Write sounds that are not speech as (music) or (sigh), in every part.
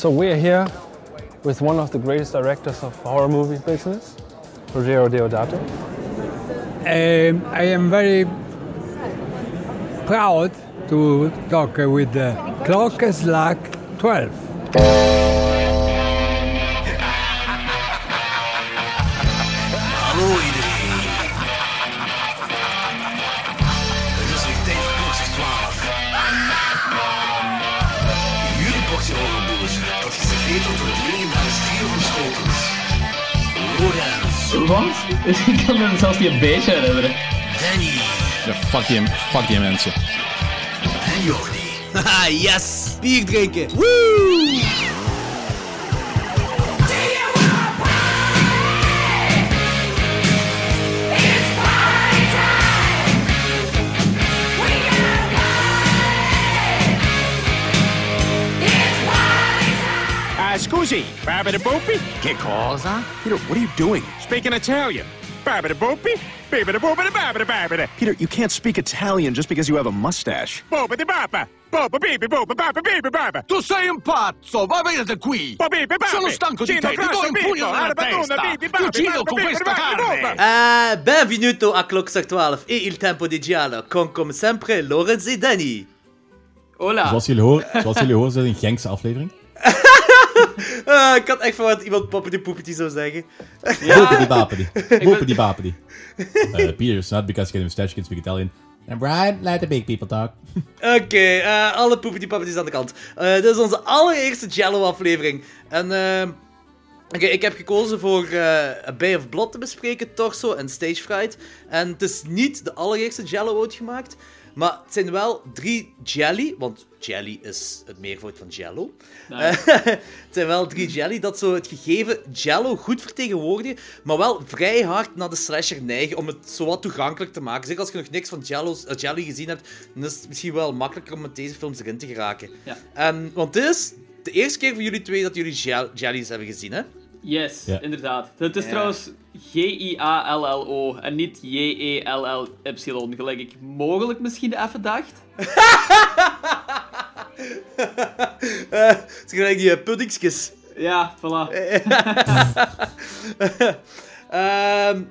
So we're here with one of the greatest directors of horror movie business, Rogero Deodato. Um, I am very proud to talk with the clock like 12. Want? Ik kan me zelfs niet een beetje herinneren. Danny Ja, fuck die, fuck die mensen. en Jordi. Haha, yes! Bier drinken! Woo! Scusi, Barbara Boopy? Che cosa? Peter, what are you doing? Speaking Italian. Barbara Boopy? Barbara Boopy, Barbara Barbara. Peter, you can't speak Italian just because you have a mustache. Boba di Baba. Boba Bibi Boba Baba Bibi Baba. Tu sei un pazzo, va via da qui! Boba Bibi Baba. Sono stanco di te, ti do un pugno nella testa! Ti uccido con questa carne! Eh, benvenuto a Klokslag 12 e il tempo di giallo con come sempre Lorenz e Danny. Hola. Zoals jullie horen, zoals jullie horen is dit een Genkse aflevering. (laughs) Eh, (laughs) ik had echt verwacht iemand poppity poepity zou zeggen. Boepedi bapedi. Boepedi bapedi. Uh, Peter, it's not because you can mustache, can speak Italian. And Brian, let the big people talk. (laughs) Oké, eh, alle poepity poppetys aan de kant. Eh, dit is onze allereerste Jello-aflevering. En eh, oké, ik heb gekozen voor eh A Bay of Blood te bespreken, Torso en Stage Fright. En het is niet de allereerste Jello ooit gemaakt. Maar het zijn wel drie jelly, want jelly is het meervoud van jello. Eh, (laughs) het zijn wel drie jelly dat zo het gegeven jello goed vertegenwoordigen, maar wel vrij hard naar de slasher neigen om het zo wat toegankelijk te maken. Zeker als je nog niks van jello's, eh, jelly gezien hebt, dan is het misschien wel makkelijker om met deze films erin te geraken. Ja. En, want dit is de eerste keer voor jullie twee dat jullie jell- jellies hebben gezien, hè? Yes, Ja. inderdaad. Het is Ja. trouwens G-I-A-L-L-O en niet J-E-L-L-Y, gelijk ik mogelijk misschien even dacht. Het is gelijk die puddingsjes. Ja, voilà. (laughs) Ehm,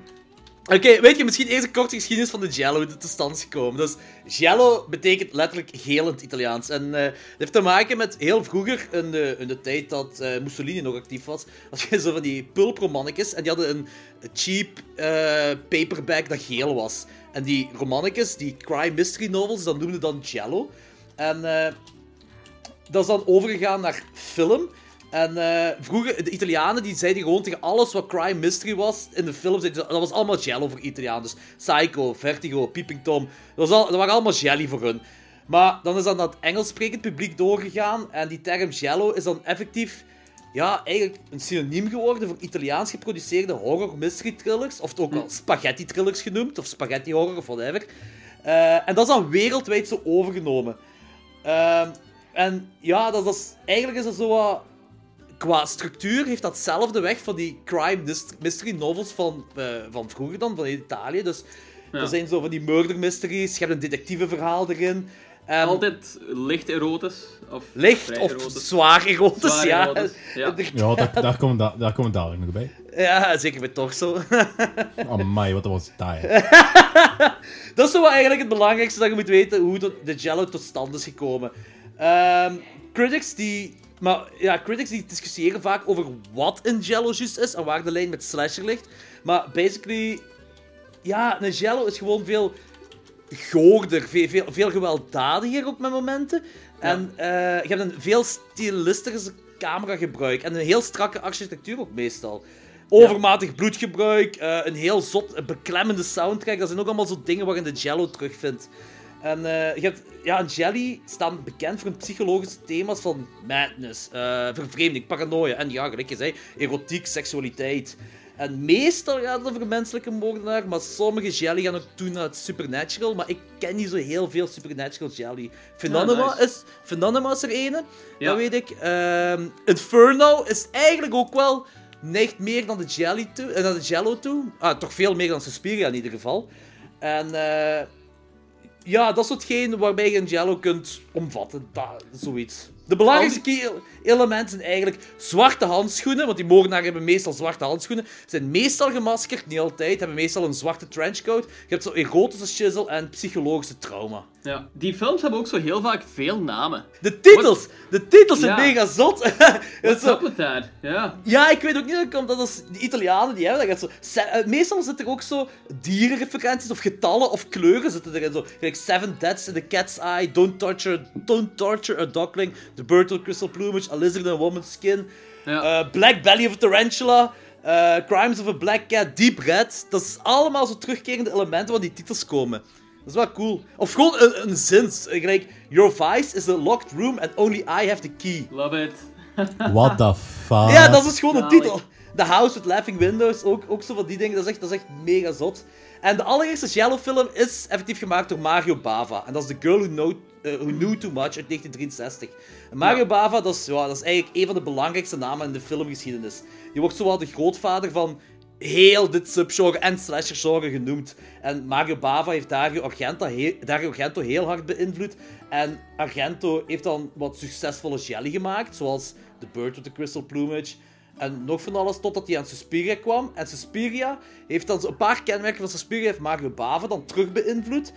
Oké, weet je, misschien eerst een korte geschiedenis van de Jello, dit tot stand is gekomen. Dus, Jello betekent letterlijk geel in het Italiaans. En eh, dat heeft te maken met heel vroeger, in de, in de tijd dat eh, Mussolini nog actief was, had je zo van die pulpromannetjes, en die hadden een cheap eh, paperback dat geel was. En die romannetjes, die crime mystery novels, dat noemden dan Jello. En eh, dat is dan overgegaan naar film. En eh, vroeger, de Italianen die zeiden gewoon tegen alles wat crime mystery was in de film, zeiden ze- dat was allemaal jello voor Italianen. Dus Psycho, Vertigo, Peeping Tom, dat, was al, dat waren allemaal jelly voor hun. Maar dan is dan het Engels sprekend publiek doorgegaan en die term jello is dan effectief ja, eigenlijk een synoniem geworden voor Italiaans geproduceerde horror mystery thrillers, of ook wel spaghetti thrillers genoemd, of spaghetti horror of whatever. Eh, en dat is dan wereldwijd zo overgenomen. Ehm, en ja, dat, dat is, eigenlijk is dat zo wat... Qua structuur heeft dat hetzelfde weg van die crime myst- mystery novels van, eh, van vroeger dan, van Italië. Dus er zijn zo van die murder mysteries, je hebt een detectiveverhaal erin. En Altijd licht erotisch. Of licht of erotisch. zwaar erotisch, Zwaar ja. erotisch, ja. (laughs) Ja, daar, daar, komen, da- daar komen dadelijk nog bij. ja, zeker bij Torso. (laughs) Oh my, wat was taai. (laughs) Dat is zo wat eigenlijk het belangrijkste dat je moet weten hoe de, de Jello tot stand is gekomen. Ehm, critics die... Maar ja, critics die discussiëren vaak over wat een Jello juist is en waar de lijn met slasher ligt. Maar basically... Ja, een Jello is gewoon veel goorder, veel, veel, veel gewelddadiger ook met momenten. En eh, je hebt een veel stilistische cameragebruik en een heel strakke architectuur ook meestal. Overmatig bloedgebruik, eh, een heel zot, een beklemmende soundtrack. Dat zijn ook allemaal zo dingen waar je in de Jello terugvindt. En eh, je hebt, ja, een Jelly staat bekend voor hun psychologische thema's van madness, eh, vervreemding, paranoia en ja, gelijk je zei, erotiek, seksualiteit. En meestal gaat het over menselijke moordenaar, maar sommige Jelly gaan ook toe naar het supernatural. Maar ik ken niet zo heel veel supernatural Jelly. Phenonema, Ah, nice. is, Phenonema is er ene, Ja. dat weet ik. Ehm, Inferno is eigenlijk ook wel neigt meer dan de Jelly toe, eh, dan de Jello toe. Ah, toch veel meer dan Suspiria in ieder geval. En eh, ja, dat is hetgeen waarbij je een Jello kunt omvatten. Dat, zoiets. De belangrijkste elementen zijn eigenlijk zwarte handschoenen, want die moordenaars hebben meestal zwarte handschoenen. Ze zijn meestal gemaskerd, niet altijd, hebben meestal een zwarte trenchcoat. Je hebt zo erotische shizzle en psychologische trauma. Ja. Die films hebben ook zo heel vaak veel namen. De titels! De titels zijn Ja. mega zot. (laughs) What's zo- up with that? Ja. Ja, ik weet ook niet het komt. Dat is, de Italianen die hebben dat. Zo, eh, meestal zitten er ook zo dierenreferenties of getallen of kleuren zitten erin. Zo, gelijk Seven Deaths in the Cat's Eye, Don't Torture, don't torture a Duckling, The Bird with Crystal Plumage, A Lizard in a Woman's Skin, Ja. eh, Black Belly of a Tarantula, eh, Crimes of a Black Cat, Deep Red. Dat is allemaal zo terugkerende elementen waar die titels komen. Dat is wel cool. Of gewoon een, een zin. Gelijk, Your vice is a locked room and only I have the key. Love it. (laughs) What the fuck? Ja, dat is gewoon een titel. The House with Laughing Windows, ook, ook zo van die dingen. Dat is, echt, dat is echt mega zot. En de allereerste Jello-film is effectief gemaakt door Mario Bava. En dat is The Girl Who, know, eh, Who Knew Too Much uit 1963. En Mario Ja. Bava, dat is, ja, dat is eigenlijk een van de belangrijkste namen in de filmgeschiedenis. Die wordt zowel de grootvader van heel dit subgenre en slasher-genre genoemd. En Mario Bava heeft Dario Argento, he- Dario Argento heel hard beïnvloed. En Argento heeft dan wat succesvolle jelly gemaakt, zoals The Bird with the Crystal Plumage. En nog van alles, totdat hij aan Suspiria kwam. En Suspiria heeft dan een paar kenmerken van Suspiria heeft Mario Bava dan terug beïnvloed.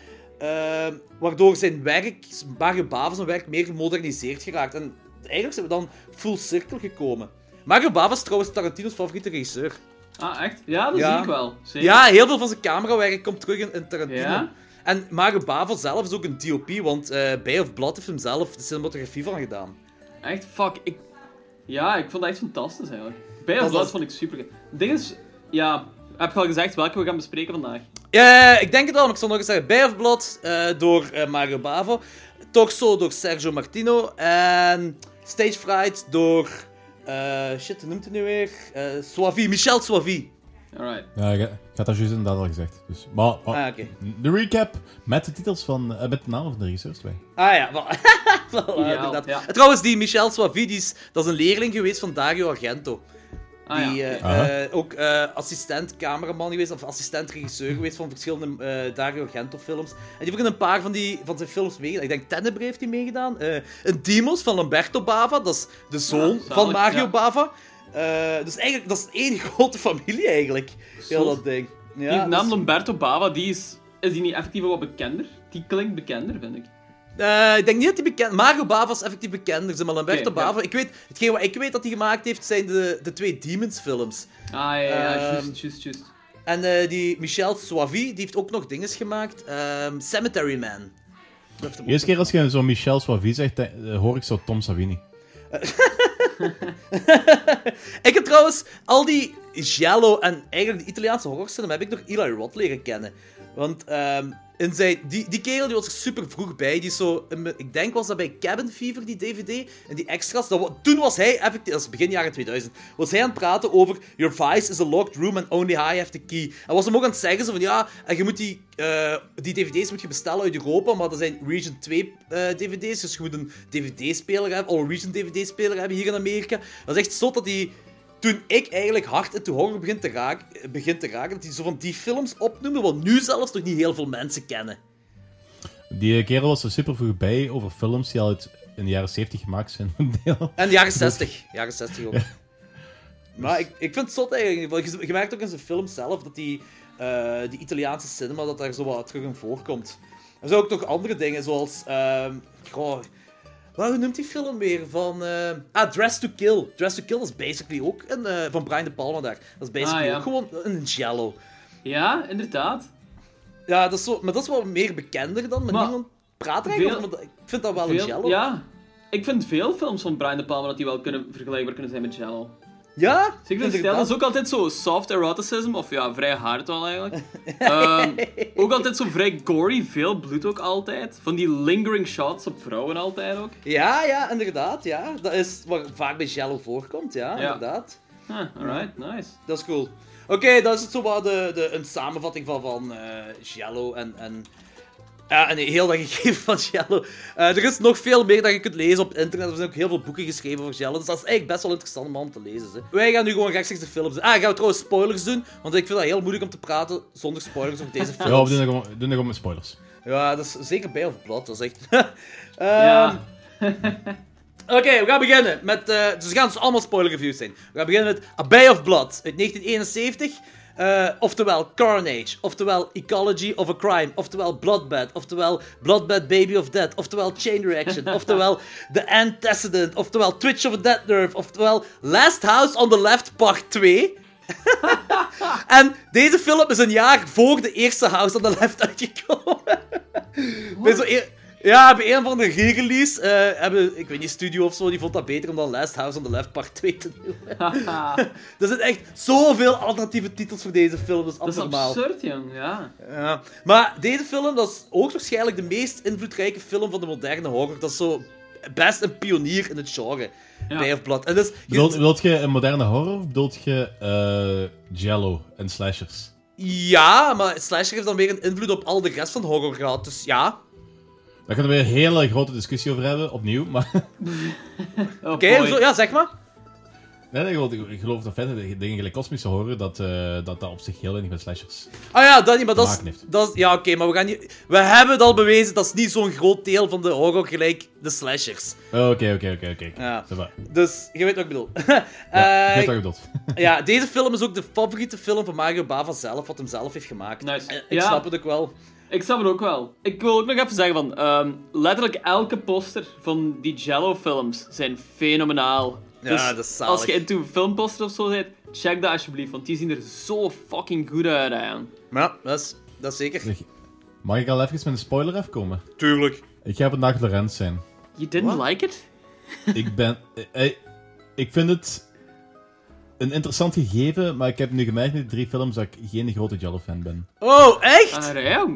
Eh, waardoor zijn werk, Mario Bava zijn werk meer gemoderniseerd geraakt. En eigenlijk zijn we dan full circle gekomen. Mario Bava is trouwens Tarantino's favoriete regisseur. Ah, echt? Ja, dat Ja. zie ik wel. Zeker. Ja, heel veel van zijn camerawerk komt terug in, in Tarantino. Ja? En Mario Bava zelf is ook een DOP, want eh Bay of Blood heeft hem zelf de cinematografie van gedaan. Echt, fuck. Ik... Ja, ik vond dat echt fantastisch eigenlijk. Bay Dat of Blood was- vond ik super. Ding is, ja, heb je al gezegd welke we gaan bespreken vandaag? Eh, ik denk het wel, maar ik zal nog eens zeggen. Bay of Blood eh, door eh, Mario Bava. Torso door Sergio Martino. En Stage Fright door... eh, shit, hoe noemt hij nu weer? Eh Soavi, Michel Soavi. Alright. Ja, ik, ik had dat juist inderdaad al gezegd. Dus, maar, maar- Ah, oké. de recap met de titels van, met de naam van de regisseurs erbij. Ah ja, wel. (laughs) wel, Ideaal, inderdaad. ja. Trouwens, die Michel Soavi, die is, dat is een leerling geweest van Dario Argento. Ah, Die ja. eh, eh, ook eh, assistent cameraman geweest, of assistent regisseur geweest van verschillende eh, Dario Argento films. En die heeft ook in een paar van, die, van zijn films meegedaan. Ik denk Tenebrae heeft hij meegedaan. Eh een Demos van Lamberto Bava, dat is de zoon Ja, zalig, van Mario ja. Bava. Eh, dus eigenlijk, dat is één (laughs) grote familie eigenlijk. Heel dat ding. Ja, die naam dus- Lamberto Bava, die is, is die niet effectief wat bekender? Die klinkt bekender, vind ik. Eh, ik denk niet dat hij bekend... Mario Bava is effectief bekender, zeg maar Lamberto Oké, ja. Bava... Ik weet, hetgeen wat ik weet dat hij gemaakt heeft, zijn de, de twee Demons films. Ah, ja, ja, ja, juist, juist, juist. En eh, die Michel Soavi, die heeft ook nog dingen gemaakt. Ehm, Cemetery Man. De eerste keer als je zo Michel Soavi zegt, eh, hoor ik zo Tom Savini. (laughs) Ik heb trouwens al die Giallo en eigenlijk de Italiaanse horrorcinema heb ik door Eli Roth leren kennen. Want ehm, in die, die kerel die was er super vroeg bij. Die zo, ik denk was dat bij Cabin Fever, die DVD. En die extras. Dat, toen was hij effectief, dat is begin jaren 2000, was hij aan het praten over Your vice is a locked room and only I have the key. En was hem ook aan het zeggen zo van ja, en je moet die, eh, die DVD's moet je bestellen uit Europa, maar dat zijn Region 2 eh, DVD's. Dus je moet een DVD-speler hebben, All Region DVD-speler hebben hier in Amerika. Dat is echt zot dat die toen ik eigenlijk hard into horror begin te, raken, begin te raken, dat hij zo van die films opnoemde, wat nu zelfs nog niet heel veel mensen kennen. Die kerel was er super vroeg bij over films die al uit in de jaren 70 gemaakt zijn. (laughs) Deel. En de jaren 60. Jaren 60 ook. Maar ik, ik vind het zot eigenlijk. Je, je merkt ook in zijn film zelf dat die, eh, die Italiaanse cinema dat daar zo wat terug in voorkomt. Er zijn ook nog andere dingen, zoals... ehm goh, wat, hoe noemt die film weer? Van... eh, ah, Dress to Kill. Dress to Kill is basically ook een... eh, van Brian De Palma daar. Dat is basically Ah, ja. ook gewoon een giallo. Ja, inderdaad. Ja, dat is zo, maar dat is wel meer bekender dan, maar, Maar niemand praat er eigenlijk veel- over. maar Ik vind dat wel een giallo. ja. Ik vind veel films van Brian De Palma dat die wel kunnen, vergelijkbaar kunnen zijn met Jello. Ja? Zeker de stijl dat? is ook altijd zo soft eroticism, of ja, vrij hard wel eigenlijk. (laughs) Ehm, ook altijd zo vrij gory, veel bloed ook altijd. Van die lingering shots op vrouwen altijd ook. Ja, ja, inderdaad. Ja. Dat is wat vaak bij giallo voorkomt, ja, Ja. inderdaad. Ah, alright, nice. Dat is cool. Oké, dat is het zo wat de, de, een samenvatting van, van eh Giallo en, en, ja, en heel dat gegeven van Giallo. Eh, er is nog veel meer dat je kunt lezen op internet. Er zijn ook heel veel boeken geschreven over Giallo. Dus dat is eigenlijk best wel interessant om allemaal te lezen. Hè. Wij gaan nu gewoon rechtstreeks de films doen. Ah, gaan we trouwens spoilers doen? Want ik vind dat heel moeilijk om te praten zonder spoilers over deze films. Ja, we doen er gewoon, we doen gewoon met spoilers. Ja, dat is zeker bij of blad. Dat is echt... (laughs) Ja. Ehm, (laughs) Oké, we gaan beginnen met... eh, dus we gaan dus allemaal spoiler reviews zijn. We gaan beginnen met A Bay of Blood uit 1971. Eh, oftewel Carnage, oftewel Ecology of a Crime, oftewel Bloodbath, oftewel Bloodbath Baby of Death, oftewel Chain Reaction, (laughs) oftewel The Antecedent, oftewel Twitch of a Dead Nerve, oftewel Last House on the Left Part 2. (laughs) en deze film is een jaar voor de eerste House on the Left uitgekomen. Bij zo een- ja, bij een van de re-release eh, hebben, ik weet niet, Studio of zo, die vond dat beter om dan Last House on the Left Part 2 te doen. (laughs) er zijn echt zoveel alternatieve titels voor deze film, dat is Dat is abnormaal. absurd, jong. Ja. Ja. Maar deze film, dat is hoogstwaarschijnlijk de meest invloedrijke film van de moderne horror. Dat is zo best een pionier in het genre. Ja. Of Blood. En dus, je- Bedoelt, bedoelt je een moderne horror of bedoelt je eh, Jello en slashers? Ja, maar Slasher heeft dan weer een invloed op al de rest van horror gehad. Dus ja. Daar kunnen we weer een hele grote discussie over hebben, opnieuw. Maar (laughs) Oh, Oké, ja, zeg maar. nee, nee, ik, ik geloof dat verder dingen gelijk kosmische horror, dat, eh, dat dat op zich heel weinig met slashers. Ah ja, dat niet, maar dat is... Maken heeft. Dat is ja, oké, maar we gaan niet... We hebben het al bewezen, dat is niet zo'n groot deel van de horror gelijk de slashers. Oh, Oké, oké, oké, oké. Ja. Ça va. Dus, je weet wat ik bedoel. (laughs) Ja, Eh, ik weet wat je bedoelt. (laughs) ja, deze film is ook de favoriete film van Mario Bava zelf, wat hem zelf heeft gemaakt. Nice. En Ik Ja. snap het ook wel. Ik snap het ook wel. Ik wil ook nog even zeggen van, ehm, letterlijk elke poster van die Jello-films zijn fenomenaal. Ja, Dus dat is zalig. Als je into filmposters of zo bent, check dat alsjeblieft, want die zien er zo fucking goed uit, aan. Maar ja, dat is, dat is zeker. Zeg, Mag ik al even met een spoiler afkomen? Tuurlijk. Ik ga vandaag Lorenz zijn. You didn't What? like it? (laughs) ik ben... eh, eh, ik vind het een interessant gegeven, maar ik heb nu gemerkt in de drie films dat ik geen grote Jello-fan ben. Oh, echt? Ah.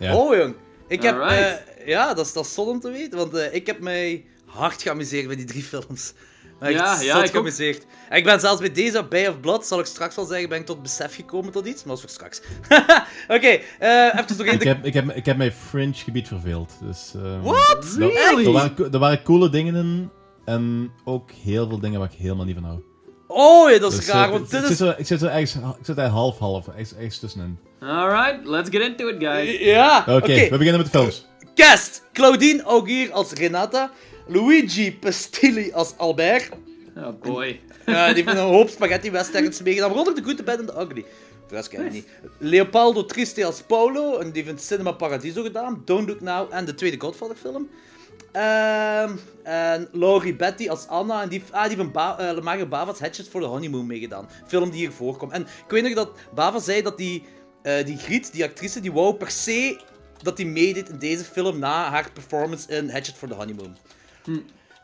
Ja. Oh, jong. Ik heb... Eh, ja, dat is, dat is zot om te weten, want eh, ik heb mij hard geamuseerd bij die drie films. Ja, ja, zot ik ook. geamuseerd. En ik ben zelfs bij deze Bay of Blood, zal ik straks wel zeggen, ben ik tot besef gekomen tot iets, maar dat is voor straks. (laughs) Oké, eh even nog één... Ik heb, ik, heb, ik heb mijn Fringe-gebied verveeld. Dus, ehm, What? Er, Really? er, waren, er waren coole dingen in. En ook heel veel dingen waar ik helemaal niet van hou. Oh, ja, dat is Dus, raar, eh, want ik, dit zit is... ik zit ergens, ik zit daar half-half, ergens, ergens tussenin. Alright, let's get into it, guys. Ja, Oké, oké. we beginnen met de films. Cast. Claudine Augier als Renata. Luigi Pestilli als Albert. Oh boy. Ja, die heeft een hoop spaghetti westerns meegedaan, waaronder The Good, The Bad and The Ugly. Rest ken ik niet. Leopoldo Triste als Paulo, en die heeft Cinema Paradiso gedaan. Don't Look Now en de tweede Godfather film. Ehm, en Laurie Betty als Anna, en die, ah, die van ba eh, Mario Bava's Hatchet for the Honeymoon meegedaan. Film die hier voorkomt. En ik weet nog dat Bava zei dat die, eh, die Griet, die actrice, die wou per se dat die meedeed in deze film na haar performance in Hatchet for the Honeymoon.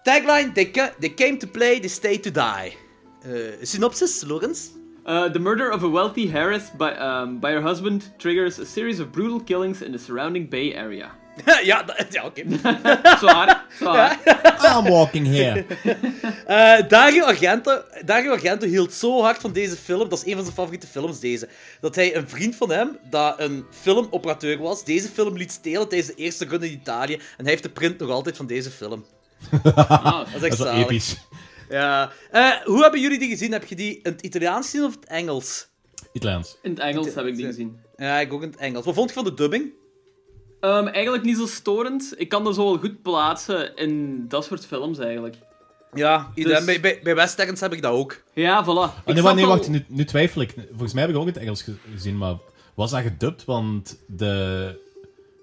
Tagline, they, ca- they came to play, they stay to die. Eh, synopsis, Lorenz? Uh, the murder of a wealthy heiress by, um, by her husband triggers a series of brutal killings in the surrounding Bay Area. (laughs) ja, dat- ja oké. (laughs) Zwaar, zwaar. I'm walking here. Eh, Dario, Argento, Dario Argento hield zo hard van deze film, dat is een van zijn favoriete films, deze, dat hij een vriend van hem, dat een filmoperateur was, deze film liet stelen tijdens de eerste run in Italië, en hij heeft de print nog altijd van deze film. Ah, (laughs) Dat is Dat echt is wel zalig. episch. Ja. Eh, hoe hebben jullie die gezien? Heb je die in het Italiaans gezien of het Engels? Italiaans. in het Engels heb ik die gezien. Ja, ik ook in het Engels. Wat vond je van de dubbing? Um, eigenlijk niet zo storend. Ik kan dat zo wel goed plaatsen in dat soort films eigenlijk. Ja, idem. Dus- bij, bij, bij westerns heb ik dat ook. Ja, voilà. Nee, maar, wacht, nu, nu twijfel ik. Volgens mij heb ik ook in het Engels ge- gezien, maar was dat gedubt? Want de,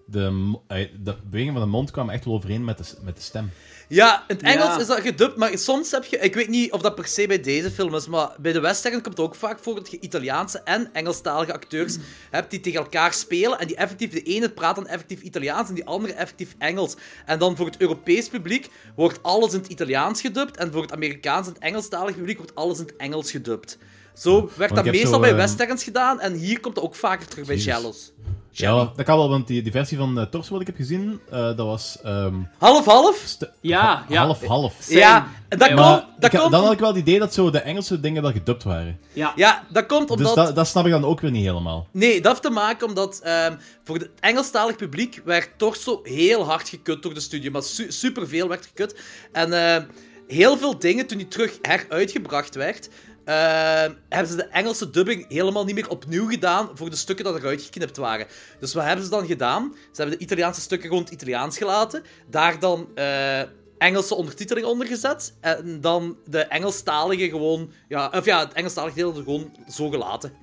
de, eh, de beweging van de mond kwam echt wel overeen met de, met de stem. Ja, in het Ja. Engels is dat gedubt, maar soms heb je... Ik weet niet of dat per se bij deze film is, maar bij de western komt het ook vaak voor dat je Italiaanse en Engelstalige acteurs hebt die tegen elkaar spelen en die effectief... De ene praat dan effectief Italiaans en die andere effectief Engels. En dan voor het Europees publiek wordt alles in het Italiaans gedubt en voor het Amerikaans en het Engelstalig publiek wordt alles in het Engels gedubt. Zo werd dat meestal zo, bij eh, westerns gedaan en hier komt dat ook vaker terug bij. Jellos. Ja, dat kan wel, want die, die versie van uh, Torso wat ik heb gezien, eh, dat was... ehm, Half-half? st- Ja, ja. Half-half. Ja, en dat Ja, Maar komt... Dat ik- komt dan had ik wel het idee dat zo de Engelse dingen wel gedubt waren. Ja. Ja, dat komt omdat... Dus dat, dat snap ik dan ook weer niet helemaal. Nee, dat heeft te maken omdat ehm, voor het Engelstalig publiek werd Torso heel hard gekut door de studio. Maar su superveel werd gekut. En ehm, heel veel dingen, toen die terug heruitgebracht werd, ehm, hebben ze de Engelse dubbing helemaal niet meer opnieuw gedaan voor de stukken dat eruit geknipt waren. Dus wat hebben ze dan gedaan? Ze hebben de Italiaanse stukken gewoon Italiaans gelaten. Daar dan eh, Engelse ondertiteling ondergezet. En dan de Engelstalige gewoon... Ja, of ja, het Engelstalige deel gewoon zo gelaten.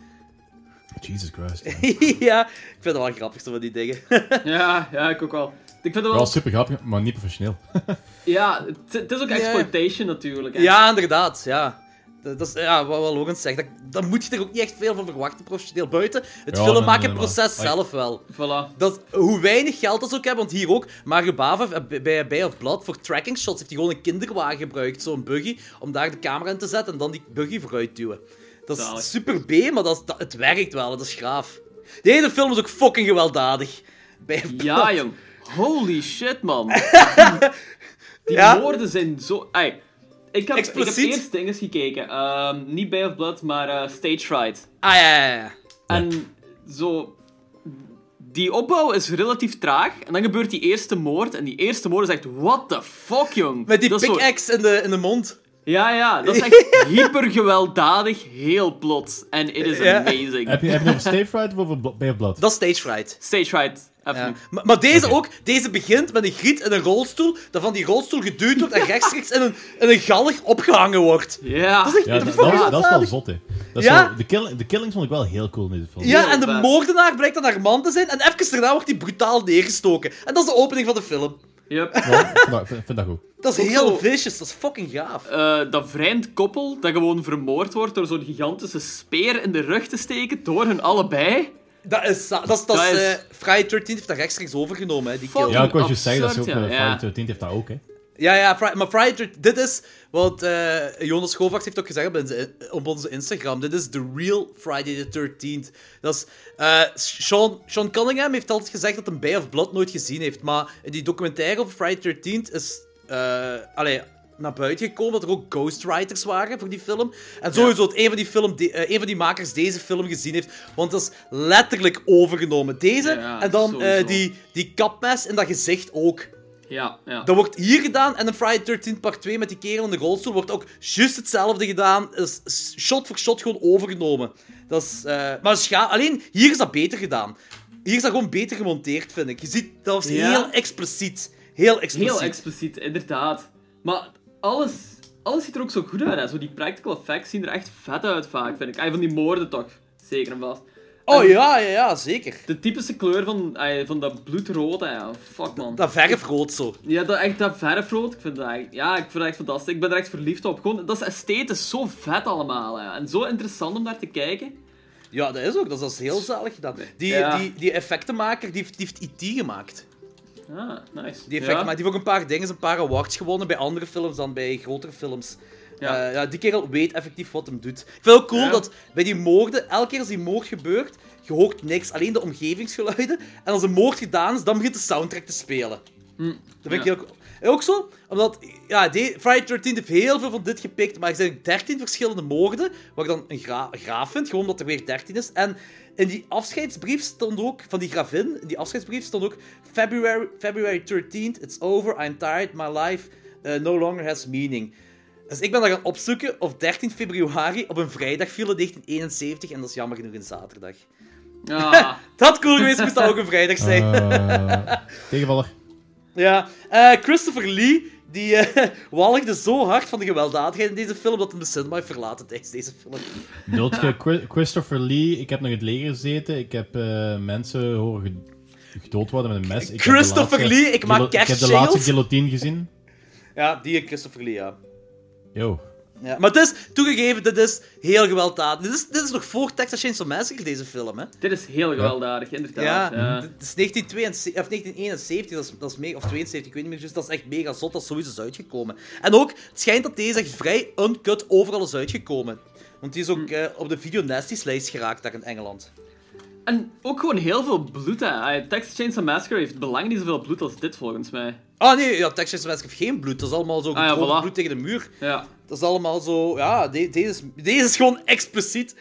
Jesus Christ. (laughs) ja, ik vind het wel grappig, zo van die dingen. (laughs) Ja, ja, ik ook wel. Ik vind het wel... Wel super grappig, maar niet professioneel. (laughs) Ja, het, is ook exploitation natuurlijk. hè. ja, inderdaad, ja. Dat dat is ja, wat, wat Logan zegt. Dat, daar moet je er ook niet echt veel van verwachten, professioneel. Buiten het Ja, filmmaken nee, nee, proces maar- zelf wel. Voilà. Dat, hoe weinig geld dat ze ook hebben, want hier ook, Mario Bava eh, bij- bij of Blood, voor tracking shots heeft hij gewoon een kinderwagen gebruikt, zo'n buggy, om daar de camera in te zetten en dan die buggy vooruit duwen. Dat is Zalig. super B, maar dat, is- dat, het werkt wel, dat is graaf. De hele film is ook fucking gewelddadig. Blood. Ja, jong. Holy shit, man. (laughs) Die Ja? woorden zijn zo... Ey, ik, heb, ik heb Expliciet? eerst dingen gekeken. Ehm, niet Bay of Blood, maar eh, Stage Fright. Ah, ja, ja, ja. En zo... Die opbouw is relatief traag. En dan gebeurt die eerste moord. En die eerste moord is echt... What the fuck, jong? Met die zo- pickaxe in de, in de mond. Ja, ja. Dat is echt (laughs) hyper gewelddadig. Heel plots. En it is Ja. amazing. heb, je, heb je over Stay Fright of over Bl- Bay of Blood? Dat is stage fright. Stage Fright. Ja. Maar, maar deze ook, deze begint met een griet in een rolstoel, dat van die rolstoel geduwd wordt en rechtstreeks in een, in een galg opgehangen wordt. Ja. Dat is echt Ja, dat, is is- dat is wel zot, hè. Dat Ja? zo- de, kill, de killings vond ik wel heel cool in deze film. Ja, Heel en de vet. moordenaar blijkt dan haar man te zijn, en even daarna wordt hij brutaal neergestoken. En dat is de opening van de film. Yep. Ja, ik vind dat- ik vind, vind dat goed. Dat is Ook heel zo- vicious, dat is fucking gaaf. Eh, dat vreemd koppel dat gewoon vermoord wordt door zo'n gigantische speer in de rug te steken door hun allebei. Dat is, dat is, dat Dat is- eh, Friday 13 heeft dat rechtstreeks overgenomen, hè, die kill. Ja, ik wou je zeggen, dat is ook bij ja. Friday 13 heeft dat ook, hè. Ja, ja, maar Friday 13, dit is wat eh, Jonas Kovacs heeft ook gezegd op, onze- op onze Instagram. Dit is the real Friday the 13th. Dat is, eh, Sean, Sean Cunningham heeft altijd gezegd dat hij Bay of Blood nooit gezien heeft. Maar in die documentaire over Friday the 13th is eh, allee, naar buiten gekomen dat er ook ghostwriters waren voor die film. En sowieso dat een van die, film, de- eh, een van die makers deze film gezien heeft. Want dat is letterlijk overgenomen. Deze Ja, en dan eh, die, die kapmes in dat gezicht ook. Ja, ja. Dat wordt hier gedaan en in Friday 13 part 2 met die kerel in de rolstoel wordt ook juist hetzelfde gedaan. Is shot voor shot gewoon overgenomen. Dat is, eh, maar ga- alleen hier is dat beter gedaan. Hier is dat gewoon beter gemonteerd, vind ik. Je ziet, dat was Ja. heel expliciet. Heel expliciet. Heel expliciet, inderdaad. Maar alles, alles ziet er ook zo goed uit. Hè. Zo die practical effects zien er echt vet uit vaak, vind ik. Ay, van die moorden toch, zeker en vast. oh En ja, ja, ja, zeker. De typische kleur van, ay, van dat bloedrood, ja. fuck man. Dat verfrood zo. Ja, dat, echt dat verfrood, ik vind dat echt, ja, ik vind dat echt fantastisch. Ik ben er echt verliefd op. Gewoon, dat is esthetisch zo vet allemaal, hè. En zo interessant om naar te kijken. Ja, dat is ook. Dat is, dat is heel zalig gedaan. Die, Ja. die, die effectenmaker die heeft, die heeft IT gemaakt. Ah, nice. Die, effect, ja. maar die heeft ook een paar dingen, een paar awards gewonnen bij andere films dan bij grotere films. Ja. Ja. ja, die kerel weet effectief wat hem doet. Ik vind het ook cool Ja. dat bij die moorden, elke keer als die moord gebeurt, je hoort niks, alleen de omgevingsgeluiden. En als een moord gedaan is, dan begint de soundtrack te spelen. Dat vind ik heel cool. En ook zo, omdat ja, die, Friday 13 heeft heel veel van dit gepikt, maar er zijn 13 verschillende moorden, waar ik dan een gra graaf vind, gewoon omdat er weer 13 is. En in die afscheidsbrief stond ook, van die gravin, in die afscheidsbrief stond ook February, February 13th, it's over, I'm tired, my life uh, no longer has meaning. Dus ik ben dan gaan opzoeken of 13 februari op een vrijdag viel in 1971 en dat is jammer genoeg een zaterdag. Ah, (laughs) Dat had cool geweest, moest dat ook een vrijdag zijn. Eh, (laughs) tegenvaller. Ja, eh, Christopher Lee, die eh (laughs) walgde zo hard van de gewelddadigheid in deze film dat hij de cinema heeft verlaten tijdens deze film. Bedoelt je Chri- Christopher Lee? Ik heb nog in het leger gezeten. Ik heb eh, mensen horen ge- gedood worden met een mes. Ik Christopher laatste Lee, ik maak guillo- Ik heb de laatste guillotine gezien. Ja, die en Christopher Lee, ja. Yo. Ja. Maar het is, toegegeven, dit is heel gewelddadig. Dit is, dit is nog voor Texas Chainsaw Massacre, deze film, hè. dit is heel gewelddadig, inderdaad. Ja, Ja. dit is 1972, of 1971, dat is, dat is mega, of 72, ik weet niet meer juist, dat is echt mega zot, dat zoiets is uitgekomen. En ook, het schijnt dat deze echt vrij uncut overal is uitgekomen. Want die is ook eh, op de Video Nasties lijst geraakt daar in Engeland. En ook gewoon heel veel bloed, hè. Texas Chainsaw Massacre heeft belang niet zoveel bloed als dit, volgens mij. Ah nee, ja, Texas Massacre heeft geen bloed, dat is allemaal zo Ah, ja, gedroogd voilà. bloed tegen de muur. Ja. Dat is allemaal zo, ja, de- deze, is, deze is gewoon expliciet.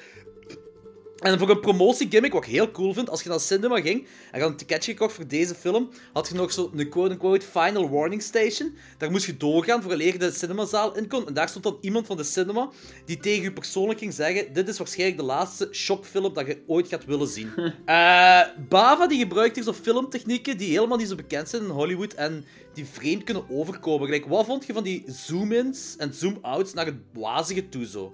En voor een promotiegimmick, wat ik heel cool vind, als je naar cinema ging en je had een ticketje gekocht voor deze film, had je nog zo'n quote-unquote final warning station. Daar moest je doorgaan voor je de cinemazaal in kon. En daar stond dan iemand van de cinema die tegen je persoonlijk ging zeggen: Dit is waarschijnlijk de laatste shockfilm dat je ooit gaat willen zien. (laughs) Eh, Bava die gebruikt hier zo filmtechnieken die helemaal niet zo bekend zijn in Hollywood en die vreemd kunnen overkomen. Gelijk, wat vond je van die zoom-ins en zoom-outs naar het wazige toe zo?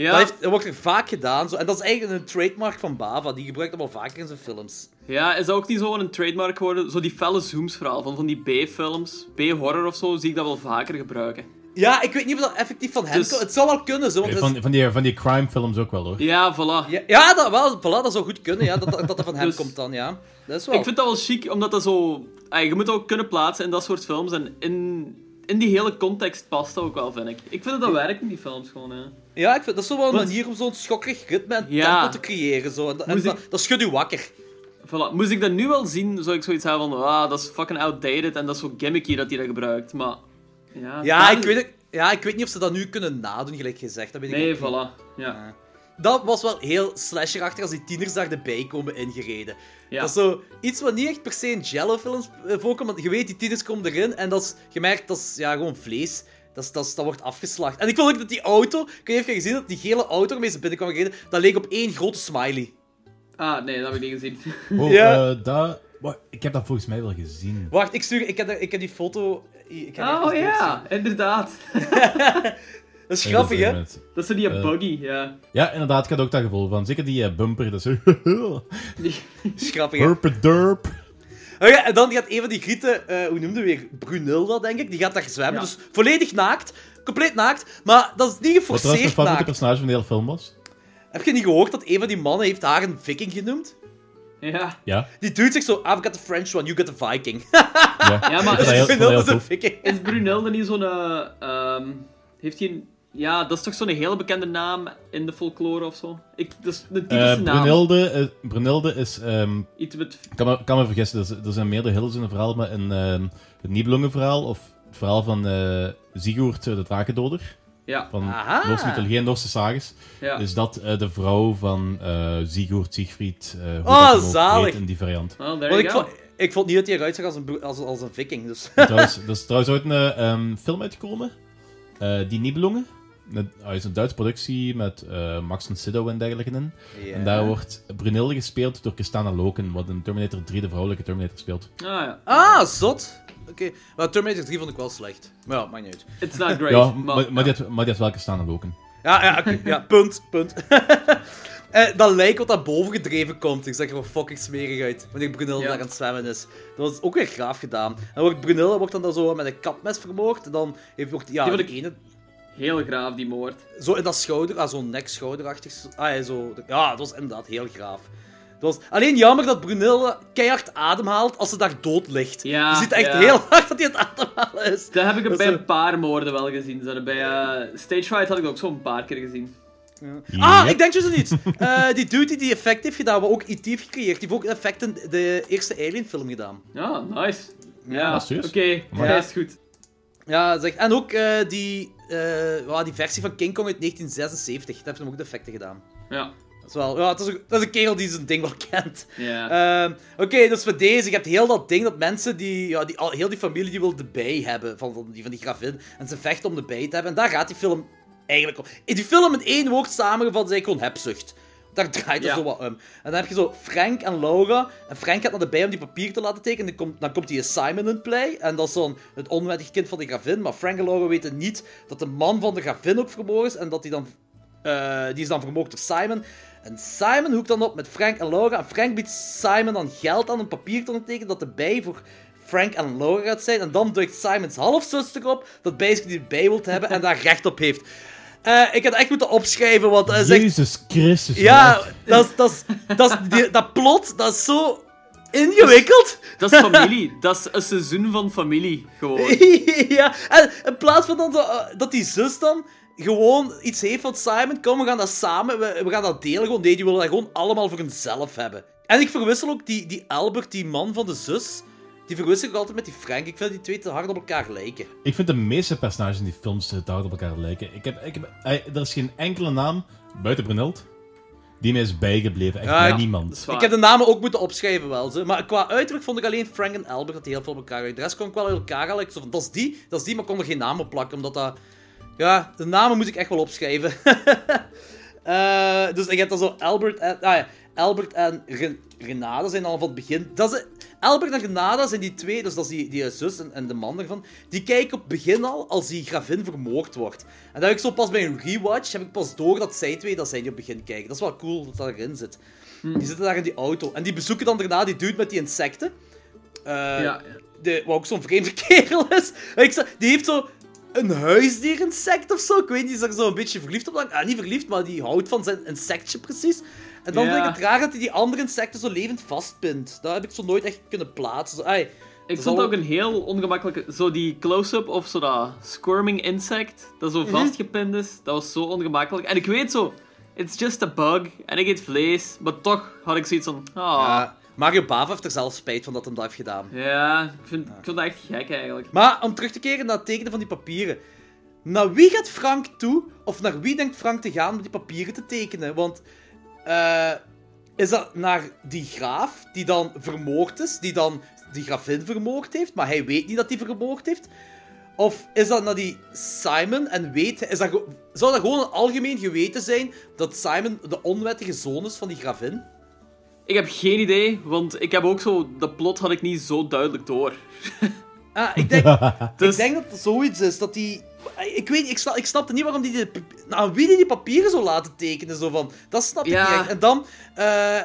Ja, Dat, heeft, dat wordt er vaak gedaan. Zo. En dat is eigenlijk een trademark van Bava. Die gebruikt dat wel vaker in zijn films. ja, is dat ook niet zo een trademark geworden? Zo die felle zooms vooral, van, van die B-films, B-horror of zo, zie ik dat wel vaker gebruiken. Ja, ik weet niet of dat effectief van hem Dus- komt. Het zou wel kunnen, zo. Want is- Van, van, die, van die crime films ook wel hoor. Ja, voilà. ja, ja, dat, wel, voilà, dat zou goed kunnen, ja. Dat, dat, dat dat van hem Dus- komt dan, ja. Dat is wel... Ik vind dat wel chic, omdat dat zo... je moet dat ook kunnen plaatsen in dat soort films. En in, in die hele context past dat ook wel, vind ik. Ik vind dat dat werkt in die films gewoon, hè. Ja, ik vind dat is zo wel een Want- manier om zo'n schokkerig ritme en Ja. tempo te creëren. Zo. En, dat- en dat, dat schudt u wakker. Voilà. Moest ik dat nu wel zien, zou ik zoiets hebben van... Ah, dat is fucking outdated en dat is zo gimmicky dat hij dat gebruikt. Maar... Ja, Ja, ik weet, ja, ik weet niet of ze dat nu kunnen nadoen, gelijk gezegd. Dat weet ik Nee, niet. voilà. Ja. Dat was wel heel slasherachtig als die tieners daar erbij komen ingereden. Ja. Dat is zo iets wat niet echt per se in Jello-films eh, voorkomt, want je weet, die tieners komen erin en dat is, je merkt, dat is ja, gewoon vlees. Dat, is, dat, is- dat wordt afgeslacht. En ik vond ook dat die auto, of je gezien dat die gele auto waarmee ze binnenkwamen gereden, dat leek op één grote smiley. Ah, nee, dat heb ik niet gezien. (laughs) Oh, Ja. eh, dat, wa- ik heb dat volgens mij wel gezien. Wacht, ik stuur, ik heb, ik heb die foto... Ik heb Oh even ja, inderdaad. (laughs) Dat is grappig, dat hè? Dat is zo die Eh. buggy, ja. Ja, inderdaad, ik had ook dat gevoel van. Zeker die eh, bumper, dat is zo... (laughs) (laughs) Dat is grappig. Oh ja, en dan gaat een van die grieten, eh, hoe noemde weer? Brunilda, denk ik. Die gaat daar zwemmen. Ja. Dus volledig naakt. Compleet naakt. Maar dat is niet Wat trouwens mijn geforceerd favoriete personage van de hele film was. Heb je niet gehoord dat een van die mannen heeft haar een viking genoemd? Ja, Ja, Die doet zich zo, I've got the French one, you got the Viking. ja. (laughs) ja maar is Brunilda is een viking. is Brunilde niet zo'n... eh, ehm, heeft hij een... Ja, dat is toch zo'n hele bekende naam in de folklore of zo? Ik, dat is de Eh, typische naam. Brunilde, eh, Brunilde is... ehm, Iets met... kan me, kan me vergissen, er, er zijn meerdere hills in het verhaal, maar in ehm, het Nibelungenverhaal, of het verhaal van eh Sigurd eh, de Drakendoder, Ja, van Aha. Noorse mythologie en Noorse sages, ja. is dat eh, de vrouw van eh Sigurd, Siegfried, eh hoe Oh, zalig. in die variant. There you ik, go. vond, ik vond niet dat hij eruit zag als een, als, als een viking. Dus. trouwens, er is trouwens ooit een eh, ehm, film uitgekomen, eh, Die Nibelungen. Een, ah, is een Duitse productie met eh, Max von Sydow en dergelijke in. En daar wordt Brunilde gespeeld door Christina Loken, wat in Terminator 3 de vrouwelijke Terminator speelt. Ah ja, Ah, zot. Oké, maar Terminator 3 vond ik wel slecht. Maar ja, maakt niet uit. it's not great. ja, maar, maar, maar, die had, maar die had wel Christina Loken. Ja, ja, oké, ja, punt, punt. (laughs) Eh, dat lijk wat naar boven gedreven komt, ik zag er wel fucking smerig uit. Wanneer Brunilde Ja. daar aan het zwemmen is. Dat was ook weer graaf gedaan. En wordt Brunilde wordt dan, dan zo met een kapmes vermoord. En dan heeft, wordt ja, Die ene Heel graaf, die moord. zo in dat schouder, ah, zo'n nek-schouderachtig. Ah, ja, zo. Ja, dat was inderdaad heel graaf. Het was alleen jammer dat Brunilde keihard ademhaalt als ze daar dood ligt. Ja, je ziet echt ja. heel hard dat hij aan het ademhalen is. Dat heb ik Dat bij zo- een paar moorden wel gezien. Zo, bij eh, Stage Fright had ik dat ook zo een paar keer gezien. Ah, ik denk dus aan iets. Eh, die dude die die effect heeft gedaan, wat ook E.T. heeft gecreëerd, die heeft ook effect in de eerste Alien-film gedaan. Ja, nice. Ja, dat oké. Maar- Ja, is goed. Ja, zeg. En ook eh, die, ja, die versie van King Kong uit 1976, dat heeft hem ook de effecten gedaan. Ja. Dat is wel, ja, dat is, een, dat is een kerel die zijn ding wel kent. Ja. Ehm, Oké, dus voor deze, je hebt heel dat ding dat mensen die, ja, die al, heel die familie die wil de bij hebben, van, van, die, van die gravin, en ze vechten om de bij te hebben. En daar gaat die film eigenlijk om. In die film in één woord samengevat is eigenlijk gewoon hebzucht. Daar draait het Ja. zo wat om. En dan heb je zo Frank en Laura. En Frank gaat naar de bij om die papier te laten tekenen. En dan komt, dan komt die Simon in play. En dat is dan het onwettig kind van de gravin. Maar Frank en Laura weten niet dat de man van de gravin ook vermoord is. En dat die dan... eh, die is dan vermoord door Simon. En Simon hoekt dan op met Frank en Laura. En Frank biedt Simon dan geld aan een papier te ondertekenen dat de bij voor Frank en Laura gaat zijn. En dan duikt Simons halfzuster op dat basically die bij wil hebben en daar recht op heeft. Eh, ik had echt moeten opschrijven, want hij zegt... Jezus Christus. Ja, dat, dat, is- dat, dat plot, dat is zo ingewikkeld. Dat is familie. (laughs) dat is een seizoen van familie. Gewoon. (laughs) ja, en in plaats van dan eh, dat die zus dan gewoon iets heeft van Simon, kom, we gaan dat samen, we, we gaan dat delen. Gewoon, nee, die willen dat gewoon allemaal voor hunzelf hebben. En ik verwissel ook die, die Albert, die man van de zus, die verwissel ik altijd met die Frank. Ik vind die twee te hard op elkaar lijken. Ik vind de meeste personages in die films te hard op elkaar lijken. Ik heb, ik heb, er is geen enkele naam, buiten Brunhild, Die mij is bijgebleven. Echt Ja, ik- niemand. Ik heb de namen ook moeten opschrijven wel. Zo. Maar qua uiterlijk vond ik alleen Frank en Albert dat die heel veel op elkaar lijken. De rest kon ik wel uit elkaar halen. Ik zo van, dat is die, dat is die, maar ik kon er geen naam op plakken. Omdat dat... Ja, de namen moet ik echt wel opschrijven. (laughs) Eh, dus ik heb dan zo Albert en... Ah ja, Albert en Ren- Renata zijn al van het begin... Dat is, Albert en Renata zijn die twee, dus dat is die, die zus en, en de man ervan. Die kijken op het begin al als die gravin vermoord wordt. En dan heb ik zo pas bij een rewatch, heb ik pas door dat zij twee dat zij die op het begin kijken. Dat is wel cool dat dat erin zit. Die zitten daar in die auto. En die bezoeken dan daarna die dude met die insecten. Eh, Ja. de, wat ook zo'n vreemde (laughs) kerel is. Ik die heeft zo een huisdierinsect of zo. Ik weet niet, die is er zo een beetje verliefd op. Ah, niet verliefd, maar die houdt van zijn insectje precies. En dan Ja. vind ik het raar dat hij die andere insecten zo levend vastpint. Dat heb ik zo nooit echt kunnen plaatsen. Zo, ai, Ik vond al- ook een heel ongemakkelijke... Zo die close-up of zo dat squirming insect, dat Mhm. zo vastgepind is, dat was zo ongemakkelijk. En ik weet zo, it's just a bug, en ik eet vlees, maar toch had ik zoiets van... Ah, Ja, Mario Bava heeft er zelf spijt van dat hem dat heeft gedaan. ja, ik vind, ik vind dat echt gek eigenlijk. Maar om terug te keren naar het tekenen van die papieren. Naar wie gaat Frank toe? Of naar wie denkt Frank te gaan om die papieren te tekenen? Want eh, is dat naar die graaf die dan vermoord is, die dan die gravin vermoord heeft, maar hij weet niet dat hij vermoord heeft? Of is dat naar die Simon en weet... Is dat, zou dat gewoon een algemeen geweten zijn dat Simon de onwettige zoon is van die gravin? Ik heb geen idee, want ik heb ook zo... De plot had ik niet zo duidelijk door. Ah, ik denk, (laughs) Dus- ik denk dat het zoiets is, dat die... Ik weet ik, snap, ik snapte niet waarom die... die nou, aan wie die die papieren zou laten tekenen, zo van... Dat snap ik Ja. niet echt. En dan... eh,